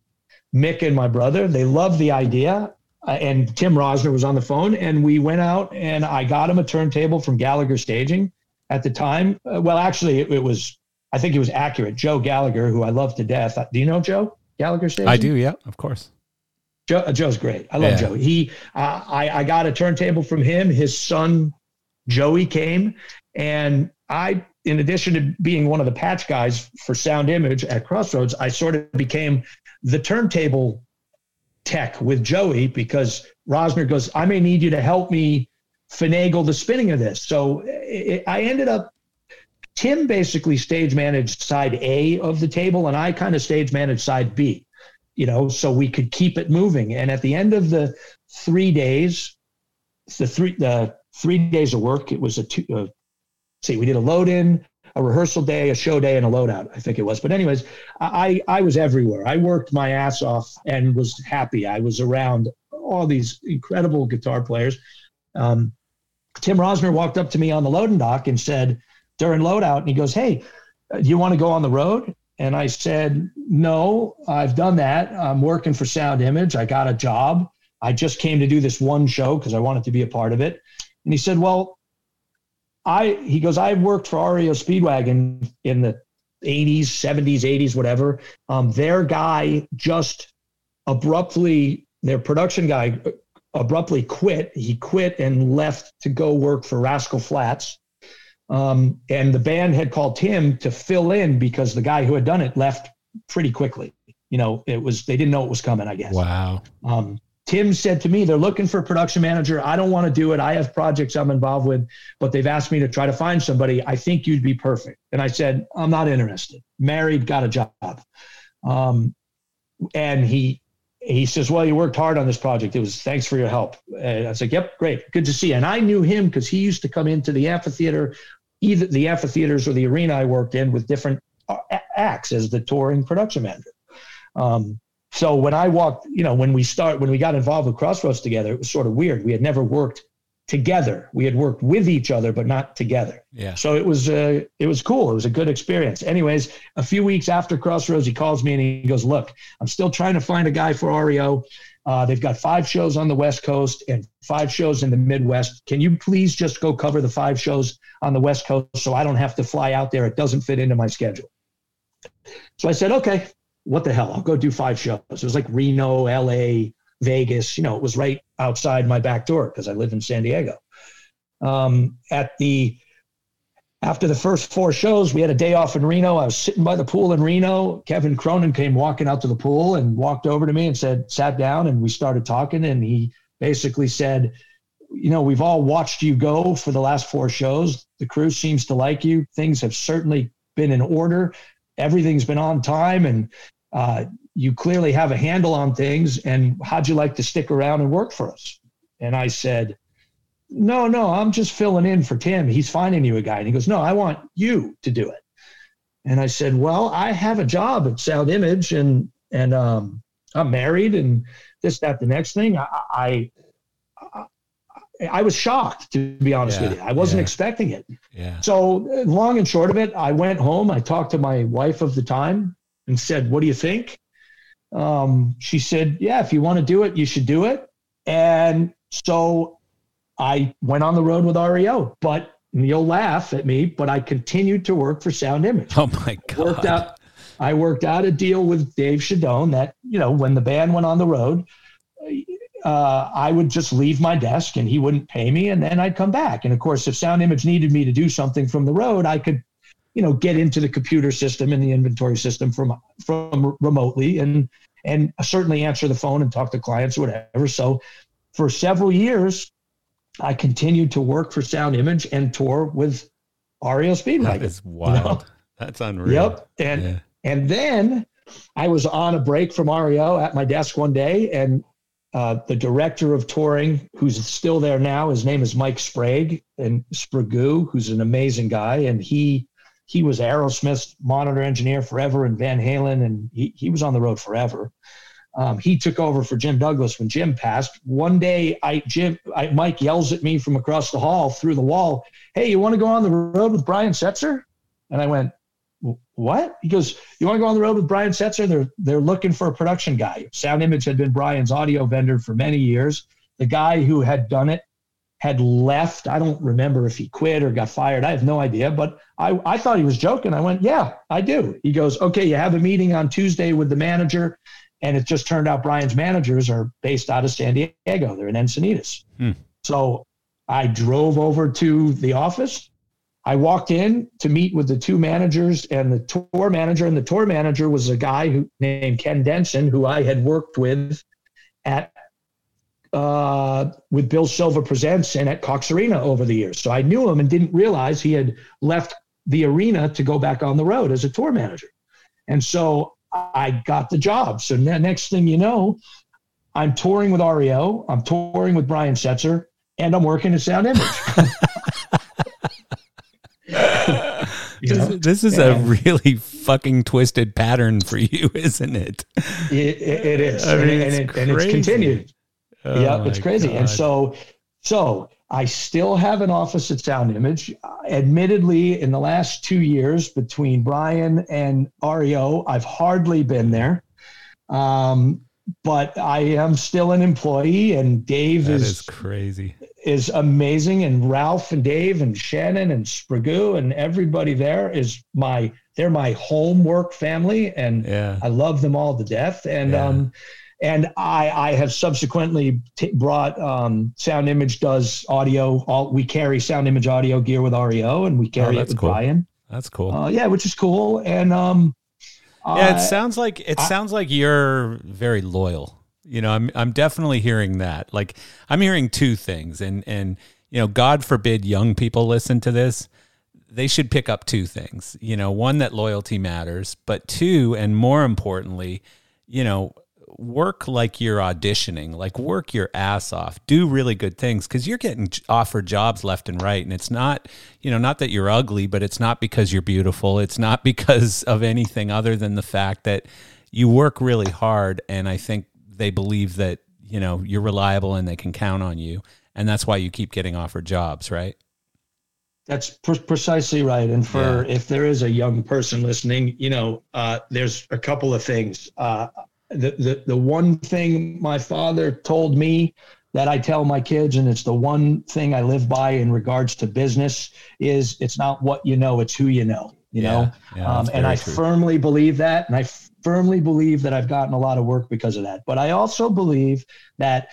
Mick and my brother. They loved the idea. Uh, and Tim Rosner was on the phone, and we went out and I got him a turntable from Gallagher Staging at the time. Uh, well, actually, it, it was I think it was accurate. Joe Gallagher, who I love to death. Do you know Joe Gallagher Staging? I do. Yeah. Of course. Joe, uh, Joe's great. I love Yeah. Joe. He, uh, I, I got a turntable from him. His son, Joey, came, and I, in addition to being one of the patch guys for Sound Image at Crossroads, I sort of became the turntable tech with Joey because Rosner goes, I may need you to help me finagle the spinning of this. So it, I ended up, Tim basically stage managed side A of the table, and I kind of stage managed side B, you know, so we could keep it moving. And at the end of the three days, the three, the three days of work, it was a two, uh, see, we did a load in, a rehearsal day, a show day, and a loadout. I think it was. But anyways, I I was everywhere. I worked my ass off and was happy. I was around all these incredible guitar players. Um, Tim Rosner walked up to me on the loading dock and said during loadout, and he goes, "Hey, do you want to go on the road?" And I said, "No, I've done that. I'm working for Sound Image. I got a job. I just came to do this one show because I wanted to be a part of it." And he said, "Well, I he goes, I worked for REO Speedwagon in the 80s, 70s, 80s, whatever. Um, their guy just abruptly, their production guy abruptly quit. He quit and left to go work for Rascal Flatts. Um, and the band had called him to fill in because the guy who had done it left pretty quickly. You know, it was they didn't know it was coming. I guess. Wow. Um, Tim said to me, they're looking for a production manager. I don't want to do it. I have projects I'm involved with, but they've asked me to try to find somebody. I think you'd be perfect. And I said, I'm not interested. Married, got a job. Um, and he he says, Well, you worked hard on this project. It was thanks for your help. And I like, Yep, great. Good to see you. And I knew him because he used to come into the amphitheater, either the amphitheaters or the arena I worked in with different uh, acts as the touring production manager. Um, so when I walked, you know, when we start, when we got involved with Crossroads together, it was sort of weird. We had never worked together. We had worked with each other, but not together. Yeah. So it was, uh, it was cool. It was a good experience. Anyways, a few weeks after Crossroads, he calls me and he goes, "Look, I'm still trying to find a guy for REO. Uh, they've got five shows on the West Coast and five shows in the Midwest. Can you please just go cover the five shows on the West Coast so I don't have to fly out there? It doesn't fit into my schedule." So I said, "Okay." what the hell? I'll go do five shows. It was like Reno, LA, Vegas. You know, it was right outside my back door because I live in San Diego. Um, at the after the first four shows, we had a day off in Reno. I was sitting by the pool in Reno. Kevin Cronin came walking out to the pool and walked over to me and said, sat down, and we started talking. And he basically said, You know, we've all watched you go for the last four shows. The crew seems to like you. Things have certainly been in order everything's been on time and uh, you clearly have a handle on things. And how'd you like to stick around and work for us? And I said, no, no, I'm just filling in for Tim. He's finding you a guy. And he goes, no, I want you to do it. And I said, well, I have a job at Sound Image and, and um, I'm married and this, that, the next thing. I, I, I was shocked, to be honest yeah, with you. I wasn't yeah. expecting it. Yeah. So, long and short of it, I went home. I talked to my wife of the time and said, What do you think? Um, she said, Yeah, if you want to do it, you should do it. And so I went on the road with REO, but you'll laugh at me, but I continued to work for Sound Image. Oh my God. Worked out, I worked out a deal with Dave Shadoan that, you know, when the band went on the road, uh, I would just leave my desk and he wouldn't pay me, and then I'd come back. And of course, if Sound Image needed me to do something from the road, I could, you know, get into the computer system and the inventory system from from remotely, and and certainly answer the phone and talk to clients or whatever. So, for several years, I continued to work for Sound Image and tour with REO Speedwagon. That is wild. You know? That's unreal. Yep. And yeah. and then I was on a break from REO at my desk one day, and uh, the director of touring, who's still there now, his name is Mike Sprague and Sprague, who's an amazing guy, and he he was Aerosmith's monitor engineer forever and Van Halen, and he he was on the road forever. Um, he took over for Jim Douglas when Jim passed. One day, I Jim I, Mike yells at me from across the hall through the wall, "Hey, you want to go on the road with Brian Setzer?" And I went, what? He goes, you want to go on the road with Brian Setzer? They're they're looking for a production guy. Sound Image had been Brian's audio vendor for many years. The guy who had done it had left. I don't remember if he quit or got fired. I have no idea, but I, I thought he was joking. I went, yeah, I do. He goes, okay, you have a meeting on Tuesday with the manager. And it just turned out Brian's managers are based out of San Diego. They're in Encinitas. Hmm. So I drove over to the office I walked in to meet with the two managers and the tour manager, and the tour manager was a guy who named Ken Denson, who I had worked with at uh, with Bill Silva Presents and at Cox Arena over the years. So I knew him and didn't realize he had left the arena to go back on the road as a tour manager. And so I got the job. So next thing you know, I'm touring with REO, I'm touring with Brian Setzer, and I'm working at Sound Image. this, this, is and, a really fucking twisted pattern for you, isn't it? It, it is, I mean, and, and, it, and, it's continued. Oh yeah, it's crazy. God. And so, so I still have an office at Sound Image. Admittedly, in the last two years between Brian and REO, I've hardly been there. Um, but I am still an employee, and Dave is, is crazy, is amazing, and Ralph and Dave and Shannon and Sprague and everybody there is my they're my homework family, and yeah. I love them all to death. And yeah. um, and I, I have subsequently t- brought um, Sound Image does audio. All we carry Sound Image audio gear with REO, and we carry oh, it with cool. Brian. That's cool. Uh, yeah, which is cool. And um, yeah, it sounds like it I, sounds like you're very loyal. You know, I'm I'm definitely hearing that. Like I'm hearing two things, and and you know, God forbid young people listen to this. They should pick up two things. You know, one that loyalty matters, but two, and more importantly, you know, work like you're auditioning, like work your ass off, do really good things because you're getting offered jobs left and right. And it's not, you know, not that you're ugly, but it's not because you're beautiful. It's not because of anything other than the fact that you work really hard. And I think they believe that, you know, you're reliable and they can count on you. And that's why you keep getting offered jobs, right? That's pre- precisely right. And for yeah. if there is a young person listening, you know, uh, there's a couple of things. Uh, the, the, the one thing my father told me that I tell my kids, and it's the one thing I live by in regards to business, is it's not what you know, it's who you know. You yeah, know, yeah, um, and I true. firmly believe that, and I firmly believe that I've gotten a lot of work because of that. But I also believe that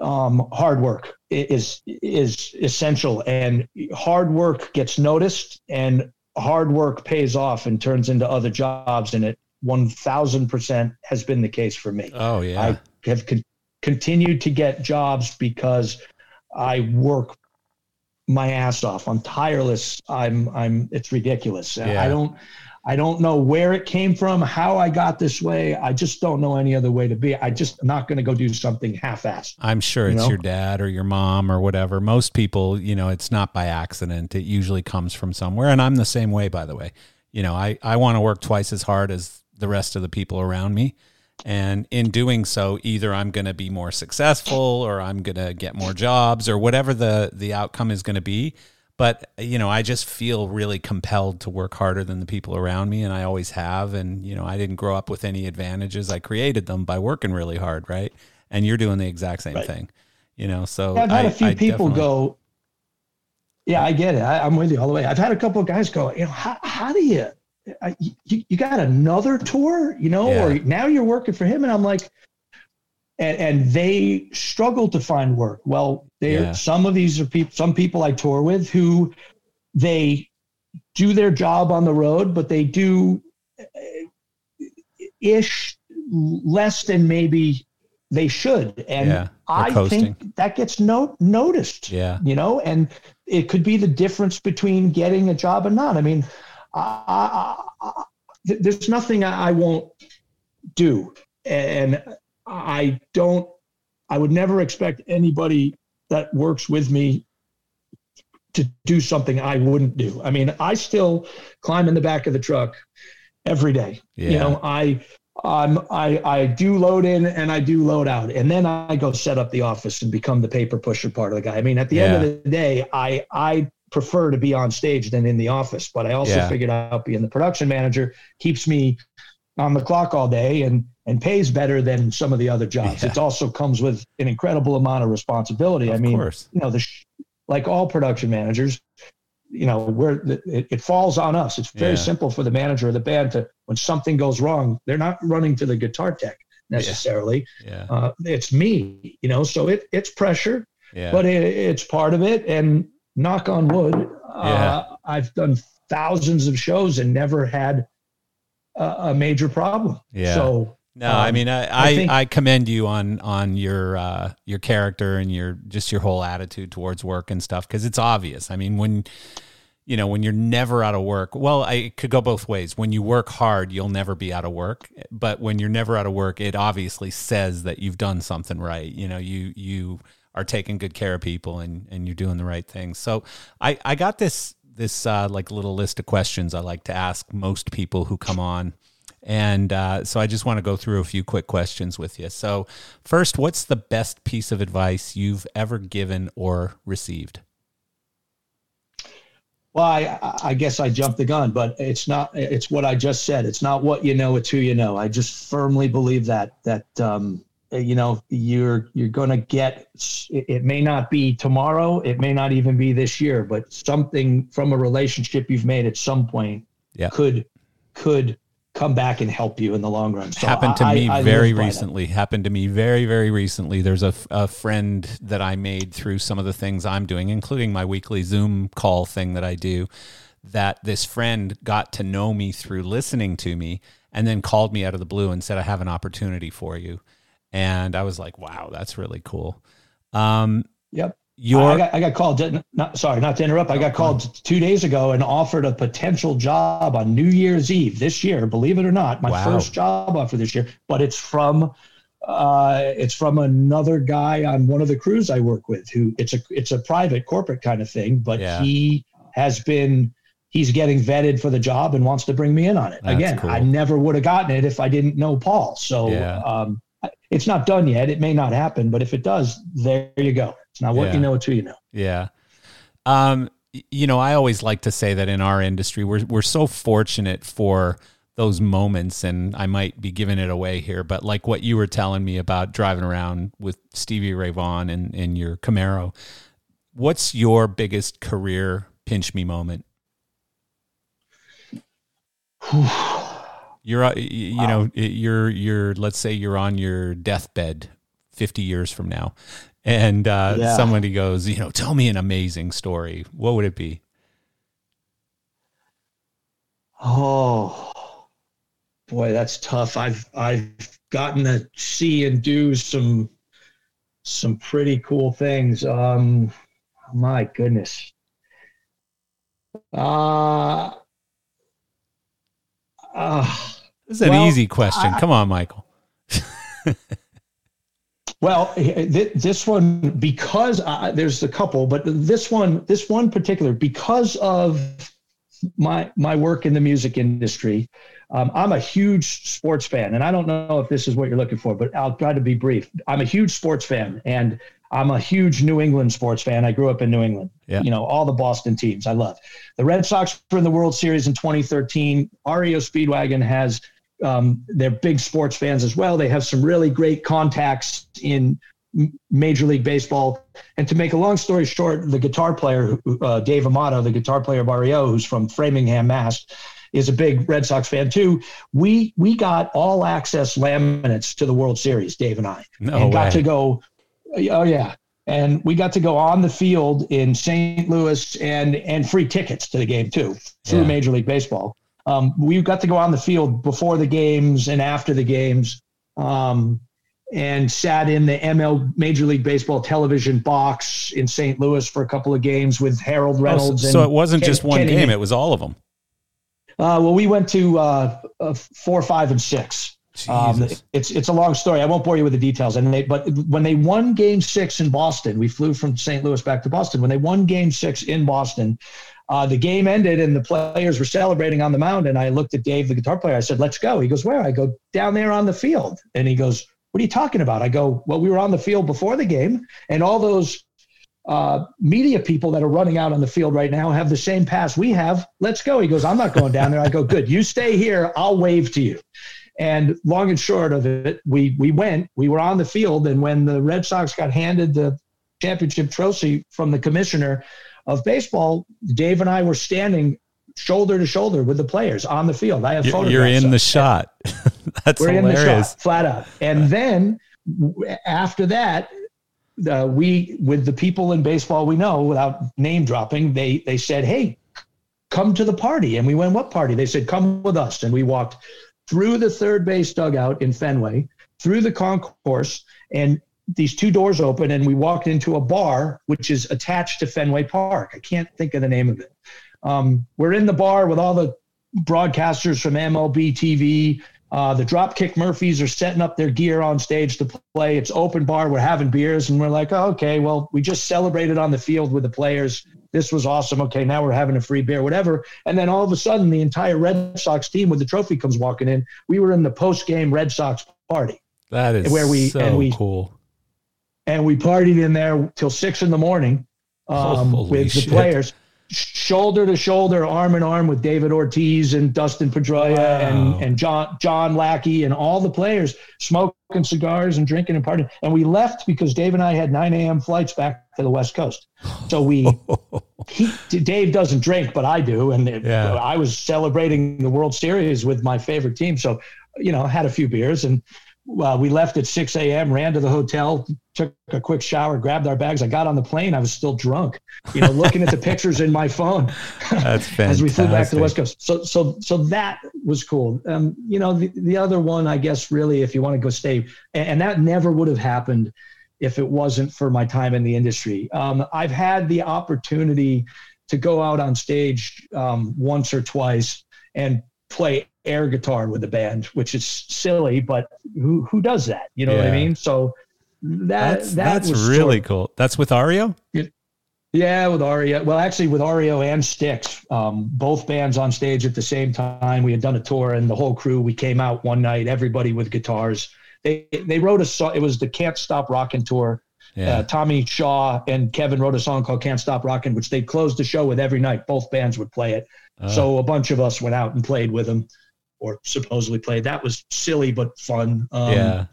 um, hard work is is essential, and hard work gets noticed, and hard work pays off and turns into other jobs, and it 1000% has been the case for me. Oh, yeah. I have con- continued to get jobs because I work my ass off. I'm tireless. I'm, I'm, it's ridiculous. Yeah. I don't, I don't know where it came from, how I got this way. I just don't know any other way to be. I just not going to go do something half-assed. I'm sure it's you know? your dad or your mom or whatever. Most people, you know, it's not by accident. It usually comes from somewhere. And I'm the same way, by the way. You know, I, I want to work twice as hard as the rest of the people around me. And in doing so, either I'm going to be more successful or I'm going to get more jobs or whatever the, the outcome is going to be. But, you know, I just feel really compelled to work harder than the people around me. And I always have. And, you know, I didn't grow up with any advantages. I created them by working really hard. Right. And you're doing the exact same right. thing, you know? So I've had I, a few I people go, yeah, I get it. I, am with you all the way. I've had a couple of guys go, you know, how, how do you, you, you got another tour, you know, yeah. or now you're working for him. And I'm like, and, and they struggle to find work. Well, they yeah. some of these are people, some people I tour with who they do their job on the road, but they do uh, ish less than maybe they should. And yeah, I coasting. think that gets no, noticed. Yeah. You know, and it could be the difference between getting a job and not. I mean, I, I, there's nothing I won't do, and I don't. I would never expect anybody that works with me to do something I wouldn't do. I mean, I still climb in the back of the truck every day. Yeah. You know, I um, I, I do load in and I do load out. And then I go set up the office and become the paper pusher part of the guy. I mean, at the yeah. end of the day, I, I prefer to be on stage than in the office. But I also yeah. figured out being the production manager keeps me on the clock all day and and pays better than some of the other jobs. Yeah. It also comes with an incredible amount of responsibility. Of I mean, course. you know, the like all production managers, you know, where it, it, falls on us. It's very yeah. simple for the manager of the band to when something goes wrong, they're not running to the guitar tech necessarily. Yeah. Uh, it's me, you know, so it it's pressure, yeah. but it, it's part of it. And knock on wood, uh, I've done thousands of shows and never had a, a major problem. Yeah. So No, um, I mean, I, I, I, think, I, commend you on on your uh, your character and your just your whole attitude towards work and stuff because it's obvious. I mean, when you know when you're never out of work, well, I could go both ways. When you work hard, you'll never be out of work. But when you're never out of work, it obviously says that you've done something right. You know, you you are taking good care of people and and you're doing the right things. So I I got this this uh, like little list of questions I like to ask most people who come on and uh, so I just want to go through a few quick questions with you. So, first, what's the best piece of advice you've ever given or received? Well, I, I, guess I jumped the gun, but it's not. It's what I just said. It's not what you know; it's who you know. I just firmly believe that that um, Uh, you know you're you're going to get. It may not be tomorrow. It may not even be this year, but something from a relationship you've made at some point yeah. could could come back and help you in the long run. So happened to I, me I, very recently. Happened to me very, very recently. There's a, a friend that I made through some of the things I'm doing, including my weekly Zoom call thing that I do. That this friend got to know me through listening to me and then called me out of the blue and said, I have an opportunity for you. And I was like, wow, that's really cool. Um, yep. Your, I got, I got called. Not, sorry, not to interrupt. I got called two days ago and offered a potential job on New Year's Eve this year. Believe it or not, my wow. first job offer this year. But it's from, uh, it's from another guy on one of the crews I work with. Who it's a it's a private corporate kind of thing. But yeah. he has been he's getting vetted for the job and wants to bring me in on it. That's Again, cool. I never would have gotten it if I didn't know Paul. So yeah. um, it's not done yet. It may not happen, but if it does, there you go. It's not what yeah. you know, it's who you know. Yeah. Um, you know, I always like to say that in our industry, we're we're so fortunate for those moments, and I might be giving it away here, but like what you were telling me about driving around with Stevie Ray Vaughan and in your Camaro, what's your biggest career pinch me moment? You're uh, you wow. know you're you're let's say you're on your deathbed 50 years from now and uh, yeah. somebody goes, you know, tell me an amazing story. What would it be? Oh boy, that's tough. I've I've gotten to see and do some some pretty cool things. Um, my goodness. Uh, uh this is an well, easy question. I, Come on, Michael. Well, th- this one because uh, there's a couple, but this one, this one particular, because of my my work in the music industry, um, I'm a huge sports fan, and I don't know if this is what you're looking for, but I'll try to be brief. I'm a huge sports fan, and I'm a huge New England sports fan. I grew up in New England. Yeah. You know, all the Boston teams I love. The Red Sox were in the World Series in 2013. REO Speedwagon has um, they're big sports fans as well. They have some really great contacts in Major League Baseball. And to make a long story short, the guitar player, uh, Dave Amato, the guitar player REO, who's from Framingham, Mass., is a big Red Sox fan too. We we got all access laminates to the World Series, Dave and I, no and way. got to go. Oh yeah, and we got to go on the field in St. Louis and and free tickets to the game too through yeah. Major League Baseball. Um, we got to go on the field before the games and after the games, um, and sat in the ML Major League Baseball television box in St. Louis for a couple of games with Harold Reynolds. Oh, so, so it wasn't Ken, just one Kenny game; it was all of them. Uh, well, we went to uh, uh, four, five, and six. Um, it's it's a long story. I won't bore you with the details. And they, but when they won Game Six in Boston, we flew from St. Louis back to Boston. When they won Game Six in Boston, uh, the game ended and the players were celebrating on the mound. And I looked at Dave, the guitar player. I said, "Let's go." He goes, "Where?" I go, "Down there on the field." And he goes, "What are you talking about?" I go, "Well, we were on the field before the game, and all those uh, media people that are running out on the field right now have the same pass we have. Let's go." He goes, "I'm not going down there." I go, "Good, you stay here. I'll wave to you." And long and short of it, we we went. We were on the field, and when the Red Sox got handed the championship trophy from the commissioner, of baseball, Dave and I were standing shoulder to shoulder with the players on the field. I have photographs. You're in the shot. That's we're hilarious. in the shot, flat out. And then after that, uh, we with the people in baseball we know, without name dropping, they they said, "Hey, come to the party." And we went, "What party?" They said, "Come with us." And we walked through the third base dugout in Fenway, through the concourse, and these two doors open, and we walked into a bar which is attached to Fenway Park. I can't think of the name of it. Um, we're in the bar with all the broadcasters from MLB TV. Uh, the Dropkick Murphys are setting up their gear on stage to play. It's open bar. We're having beers, and we're like, oh, okay, well, we just celebrated on the field with the players. This was awesome. Okay, now we're having a free beer, whatever. And then all of a sudden, the entire Red Sox team with the trophy comes walking in. We were in the post game Red Sox party. That is where we so and we, cool. And we partied in there till six in the morning um, with shit. the players shoulder to shoulder, arm in arm with David Ortiz and Dustin Pedroia wow. and, and John John Lackey and all the players smoking cigars and drinking and partying. And we left because Dave and I had 9 a.m. flights back to the West Coast. So we, he, Dave doesn't drink, but I do. And yeah. I was celebrating the World Series with my favorite team. So, you know, had a few beers and uh, we left at 6 a.m., ran to the hotel, took a quick shower, grabbed our bags. I got on the plane. I was still drunk, you know, looking at the pictures in my phone. That's fantastic. as we flew back to the West Coast. So, so, so that was cool. Um, you know, the, the other one, I guess, really, if you want to go stay, and, and that never would have happened if it wasn't for my time in the industry. Um, I've had the opportunity to go out on stage um, once or twice and play air guitar with the band, which is silly, but who who does that? You know yeah. what I mean? So that that's, that that's really cool. That's with REO. Yeah, with REO. Well, actually, with REO and Styx, um, both bands on stage at the same time. We had done a tour, and the whole crew. We came out one night, everybody with guitars. They they wrote a song. It was the Can't Stop Rockin' tour. Yeah. Uh, Tommy Shaw and Kevin wrote a song called "Can't Stop Rockin'," which they closed the show with every night. Both bands would play it. Uh. So a bunch of us went out and played with them or supposedly played. That was silly but fun. Um, yeah,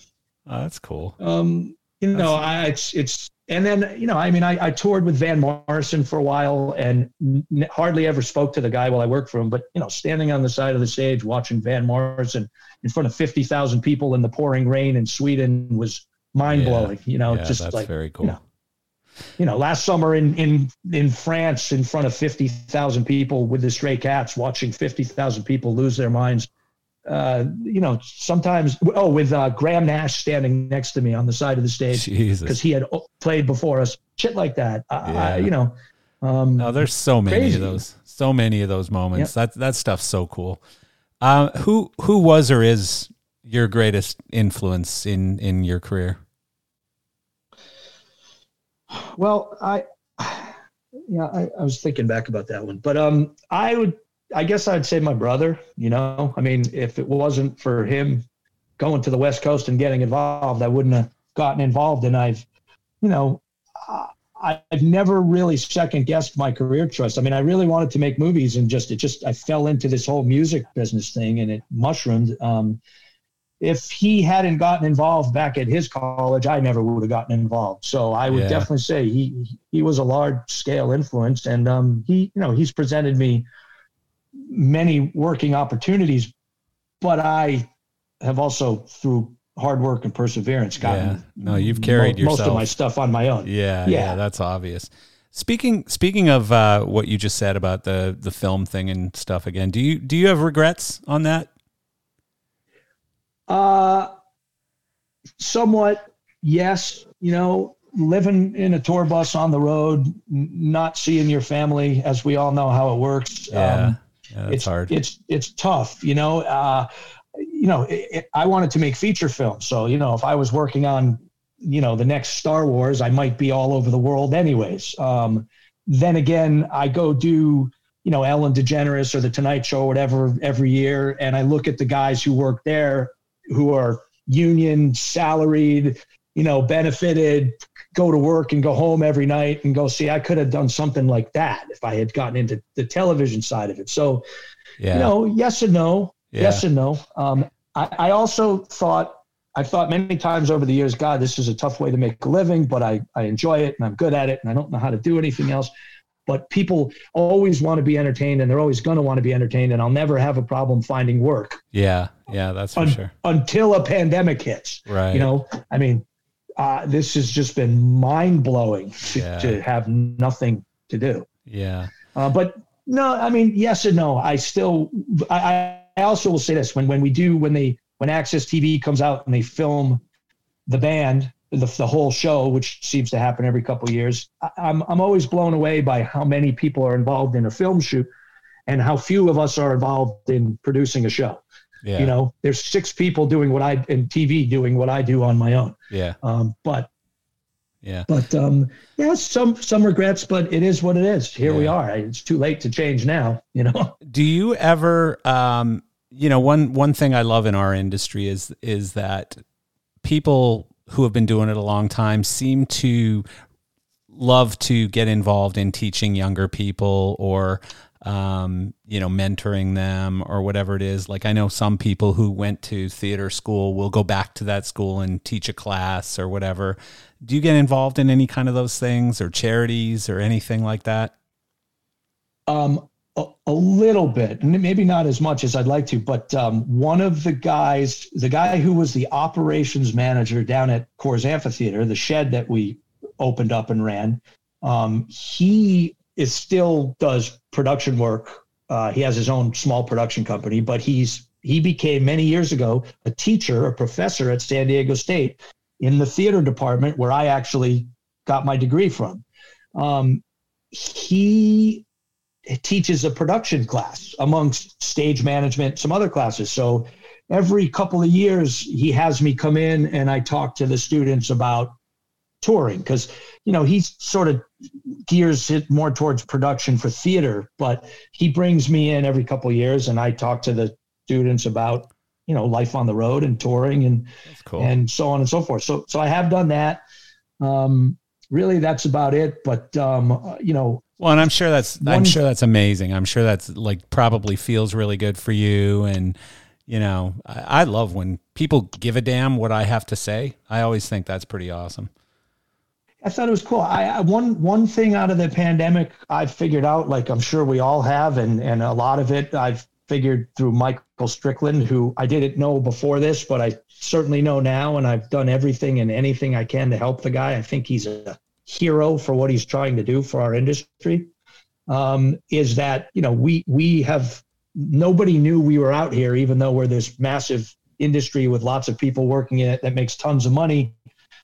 oh, that's cool. Um, you know, I, it's it's and then you know, I mean, I, I toured with Van Morrison for a while and n- hardly ever spoke to the guy while I worked for him. But you know, standing on the side of the stage watching Van Morrison in front of fifty thousand people in the pouring rain in Sweden was mind blowing. Yeah. You know, yeah, just that's like very cool. You know, you know, last summer in in in France, in front of fifty thousand people with the Stray Cats, watching fifty thousand people lose their minds. Uh, you know, sometimes oh, with uh, Graham Nash standing next to me on the side of the stage because he had played before us, shit like that. Yeah. you know, um, oh, there's so many crazy. of those, so many of those moments. Yep. That that stuff's so cool. Uh, who who was or is your greatest influence in in your career? Well, I yeah, I, I, was thinking back about that one, but um, I would, I guess I'd say my brother. You know, I mean, if it wasn't for him going to the West Coast and getting involved, I wouldn't have gotten involved. And I've, you know, I've never really second guessed my career choice. I mean, I really wanted to make movies, and just it just I fell into this whole music business thing, and it mushroomed. Um, if he hadn't gotten involved back at his college, I never would have gotten involved. So I would yeah. definitely say he he was a large scale influence, and um, he you know he's presented me many working opportunities, but I have also through hard work and perseverance gotten yeah. no you've carried mo- most of my stuff on my own. Yeah, yeah, yeah that's obvious. Speaking speaking of uh, what you just said about the the film thing and stuff again, do you do you have regrets on that? Uh, somewhat, yes. You know, living in a tour bus on the road, not seeing your family, as we all know how it works. Yeah, um, yeah it's hard. It's it's tough. You know, uh, you know, it, it, I wanted to make feature films, so you know, if I was working on, you know, the next Star Wars, I might be all over the world, anyways. Um, then again, I go do you know Ellen DeGeneres or the Tonight Show or whatever every year, and I look at the guys who work there who are union, salaried, you know, benefited, go to work and go home every night and go see I could have done something like that if I had gotten into the television side of it. So, yeah. you know, yes and no, yeah. yes and no. Um, I, I also thought I've thought many times over the years, God, this is a tough way to make a living, but I, I enjoy it and I'm good at it and I don't know how to do anything else but people always want to be entertained and they're always going to want to be entertained and i'll never have a problem finding work. Yeah yeah that's for un- sure. until a pandemic hits right. you know? I mean uh, this has just been mind-blowing to, yeah. to have nothing to do. Yeah. Uh, but no i mean yes and no. I still I, also will say this: when when we do when they when AXS TV comes out and they film the band, the, the whole show, which seems to happen every couple of years, I, I'm I'm always blown away by how many people are involved in a film shoot, and how few of us are involved in producing a show. Yeah. You know, there's six people doing what I in TV doing what I do on my own. Yeah. Um, but yeah. But um, yeah, some some regrets, but it is what it is. Here yeah. we are. It's too late to change now. You know. Do you ever? Um, you know, one one thing I love in our industry is is that people who have been doing it a long time seem to love to get involved in teaching younger people or um, you know, mentoring them or whatever it is. Like I know some people who went to theater school will go back to that school and teach a class or whatever. Do you get involved in any kind of those things or charities or anything like that? Um, a, little bit, and maybe not as much as I'd like to, but um, one of the guys, the guy who was the operations manager down at Coors Amphitheater, the shed that we opened up and ran, um, he is still does production work. Uh, he has his own small production company, but he's he became many years ago a teacher, a professor at San Diego State in the theater department where I actually got my degree from. Um, he teaches a production class amongst stage management, some other classes. So every couple of years, he has me come in and I talk to the students about touring because you know he's sort of gears it more towards production for theater but he brings me in every couple of years and i talk to the students about you know life on the road and touring and cool. and so on and so forth so so i have done that um really that's about it but um you know well and i'm sure that's one, i'm sure that's amazing. I'm sure that's like probably feels really good for you and you know I, I love when people give a damn what i have to say. I always think that's pretty awesome. I thought it was cool. I, I, one one thing out of the pandemic I figured out, like I'm sure we all have, and and a lot of it I've figured through Michael Strickland, who I didn't know before this, but I certainly know now, and I've done everything and anything I can to help the guy. I think he's a hero for what he's trying to do for our industry. Um, is that you know we we have nobody knew we were out here, even though we're this massive industry with lots of people working in it that makes tons of money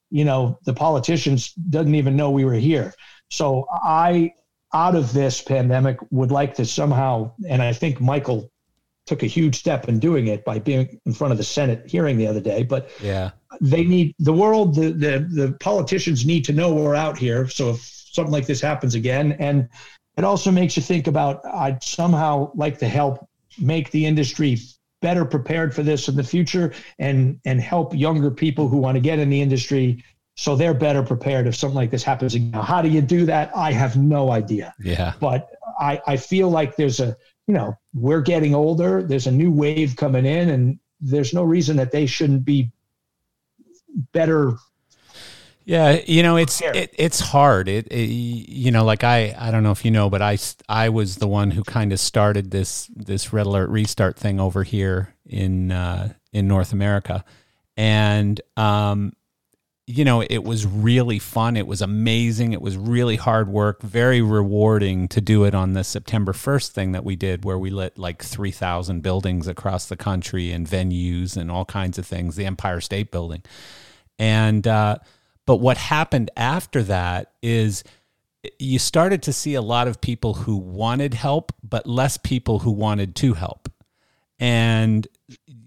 you know, the politicians doesn't even know we were here. So I, out of this pandemic, would like to somehow, and I think Michael took a huge step in doing it by being in front of the Senate hearing the other day. But yeah, they need the world, the the, the politicians need to know we're out here. So if something like this happens again, and it also makes you think about, I'd somehow like to help make the industry better prepared for this in the future and and help younger people who want to get in the industry so they're better prepared if something like this happens again. How do you do that? I have no idea. Yeah. But I, I feel like there's a, you know, we're getting older. There's a new wave coming in, and there's no reason that they shouldn't be better yeah, you know it's it, it's hard. It, it, you know like I I don't know if you know, but I I was the one who kind of started this this red alert restart thing over here in uh, in North America, and um, you know it was really fun. It was amazing. It was really hard work, very rewarding to do it on the September first thing that we did, where we lit like three thousand buildings across the country and venues and all kinds of things. The Empire State Building, and. Uh, but what happened after that is you started to see a lot of people who wanted help, but less people who wanted to help. And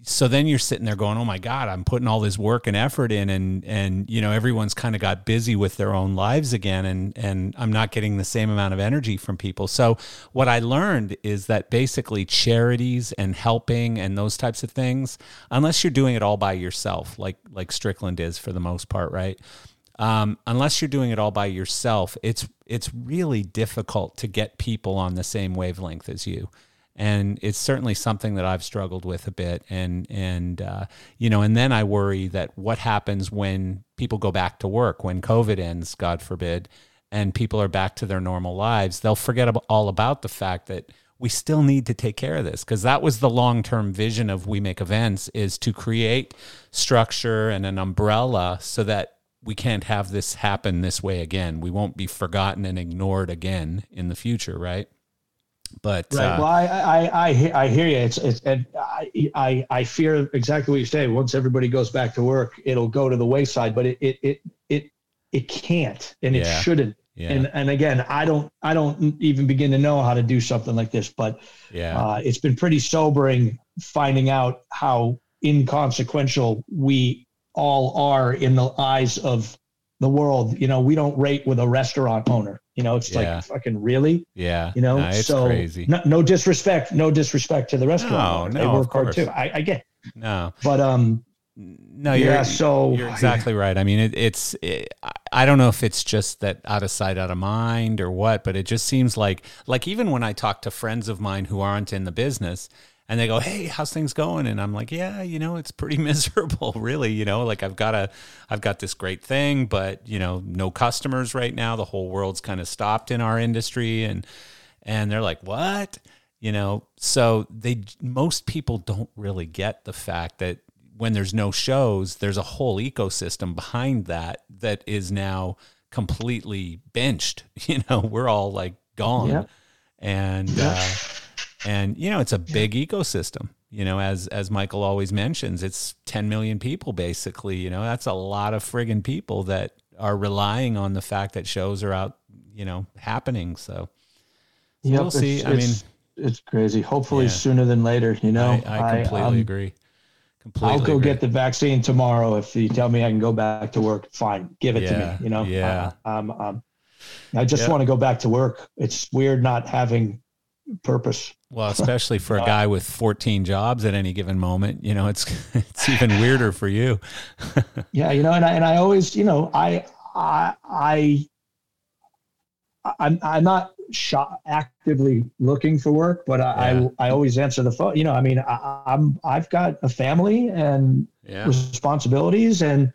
so then you're sitting there going, "Oh my God, I'm putting all this work and effort in, and and you know everyone's kind of got busy with their own lives again, and and I'm not getting the same amount of energy from people." So what I learned is that basically charities and helping and those types of things, unless you're doing it all by yourself, like like Strickland is for the most part, right? Um, unless you're doing it all by yourself, it's it's really difficult to get people on the same wavelength as you and it's certainly something that I've struggled with a bit. And and uh, you know, and then I worry that what happens when people go back to work when COVID ends, God forbid, and people are back to their normal lives, they'll forget all about the fact that we still need to take care of this. Because that was the long-term vision of we make events is to create structure and an umbrella so that we can't have this happen this way again. We won't be forgotten and ignored again in the future right But Right. uh, well, I, I, I, I hear you. It's, it's, and I, I, I fear exactly what you say. Once everybody goes back to work, it'll go to the wayside, but it, it, it, it, it can't, and it shouldn't. yeah, And, and again, I don't, I don't even begin to know how to do something like this, but yeah, uh, it's been pretty sobering finding out how inconsequential we all are in the eyes of the world. You know, we don't rate with a restaurant owner. You know, it's Yeah. like fucking really. yeah. You know, No, it's so crazy. No, no disrespect, no disrespect to the restaurant. No, no, they of work hard too. I, I get, No, but um, no, you're yeah. So You're exactly right. I mean, it, it's. It, I don't know if it's just that out of sight, out of mind, or what, but it just seems like, like even when I talk to friends of mine who aren't in the business, and they go, "Hey, how's things going?" and I'm like, "Yeah, you know, it's pretty miserable, really. You know, like I've got a, I've got this great thing, but you know, no customers right now. The whole world's kind of stopped in our industry, and and they're like, "What?" You know, so they most people don't really get the fact that when there's no shows, there's a whole ecosystem behind that that is now completely benched. You know, we're all like gone, Yep. and Yep. uh, and you know, it's a big ecosystem. You know, as as Michael always mentions, it's 10 million people basically. You know, that's a lot of friggin' people that are relying on the fact that shows are out. You know, happening. So, so Yep, we'll see. it's- I mean, it's- crazy. Hopefully Yeah. sooner than later. You know, I, I completely um, agree. Completely. I'll go agree. get the vaccine tomorrow. If you tell me I can go back to work, fine, give it Yeah, to me. You know, yeah. Uh, um, um, I just Yeah. want to go back to work. It's weird not having purpose. Well, especially for a guy with 14 jobs at any given moment, you know, it's it's even weirder for you. Yeah, you know, and I and I always, you know, I I I I'm I'm not shop, actively looking for work, but I, Yeah. I I always answer the phone. You know, I mean, I, I'm I've got a family and Yeah. responsibilities and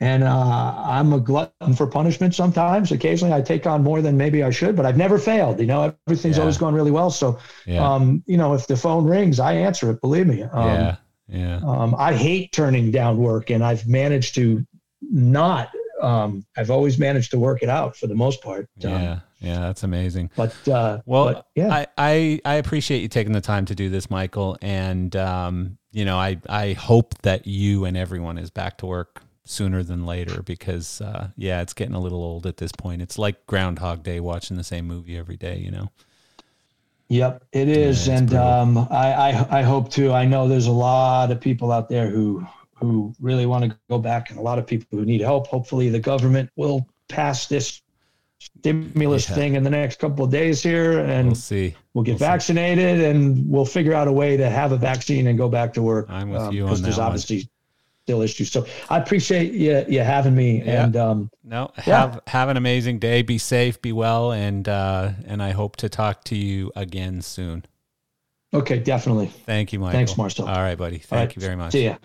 and uh, I'm a glutton for punishment sometimes. Occasionally I take on more than maybe I should, but I've never failed. You know, everything's Yeah. always gone really well. So, Yeah. um, you know, if the phone rings, I answer it. Believe me. Um, yeah. Yeah. um, I hate turning down work, and I've managed to not. Um, I've always managed to work it out for the most part. Um, Yeah. Yeah. That's amazing. But uh, Well, but, yeah, I, I, I appreciate you taking the time to do this, Michael. And, um, you know, I, I hope that you and everyone is back to work sooner than later because, uh, yeah, it's getting a little old at this point. It's like Groundhog Day watching the same movie every day, you know? Yep, it is, Yeah, and um, I, I I hope too. I know there's a lot of people out there who who really want to go back, and a lot of people who need help. Hopefully, the government will pass this stimulus Yeah. thing in the next couple of days here, and We'll see. we'll get we'll see. vaccinated, and we'll figure out a way to have a vaccine and go back to work. I'm with you because on there's that one. obviously still issues. So I appreciate you you having me, Yeah. and um, No, Yeah. have have an amazing day. Be safe, be well, and uh, and I hope to talk to you again soon. okay, definitely. Thank you, Michael. Thanks, Marcel. All right, buddy. Thank right, you very much. See ya.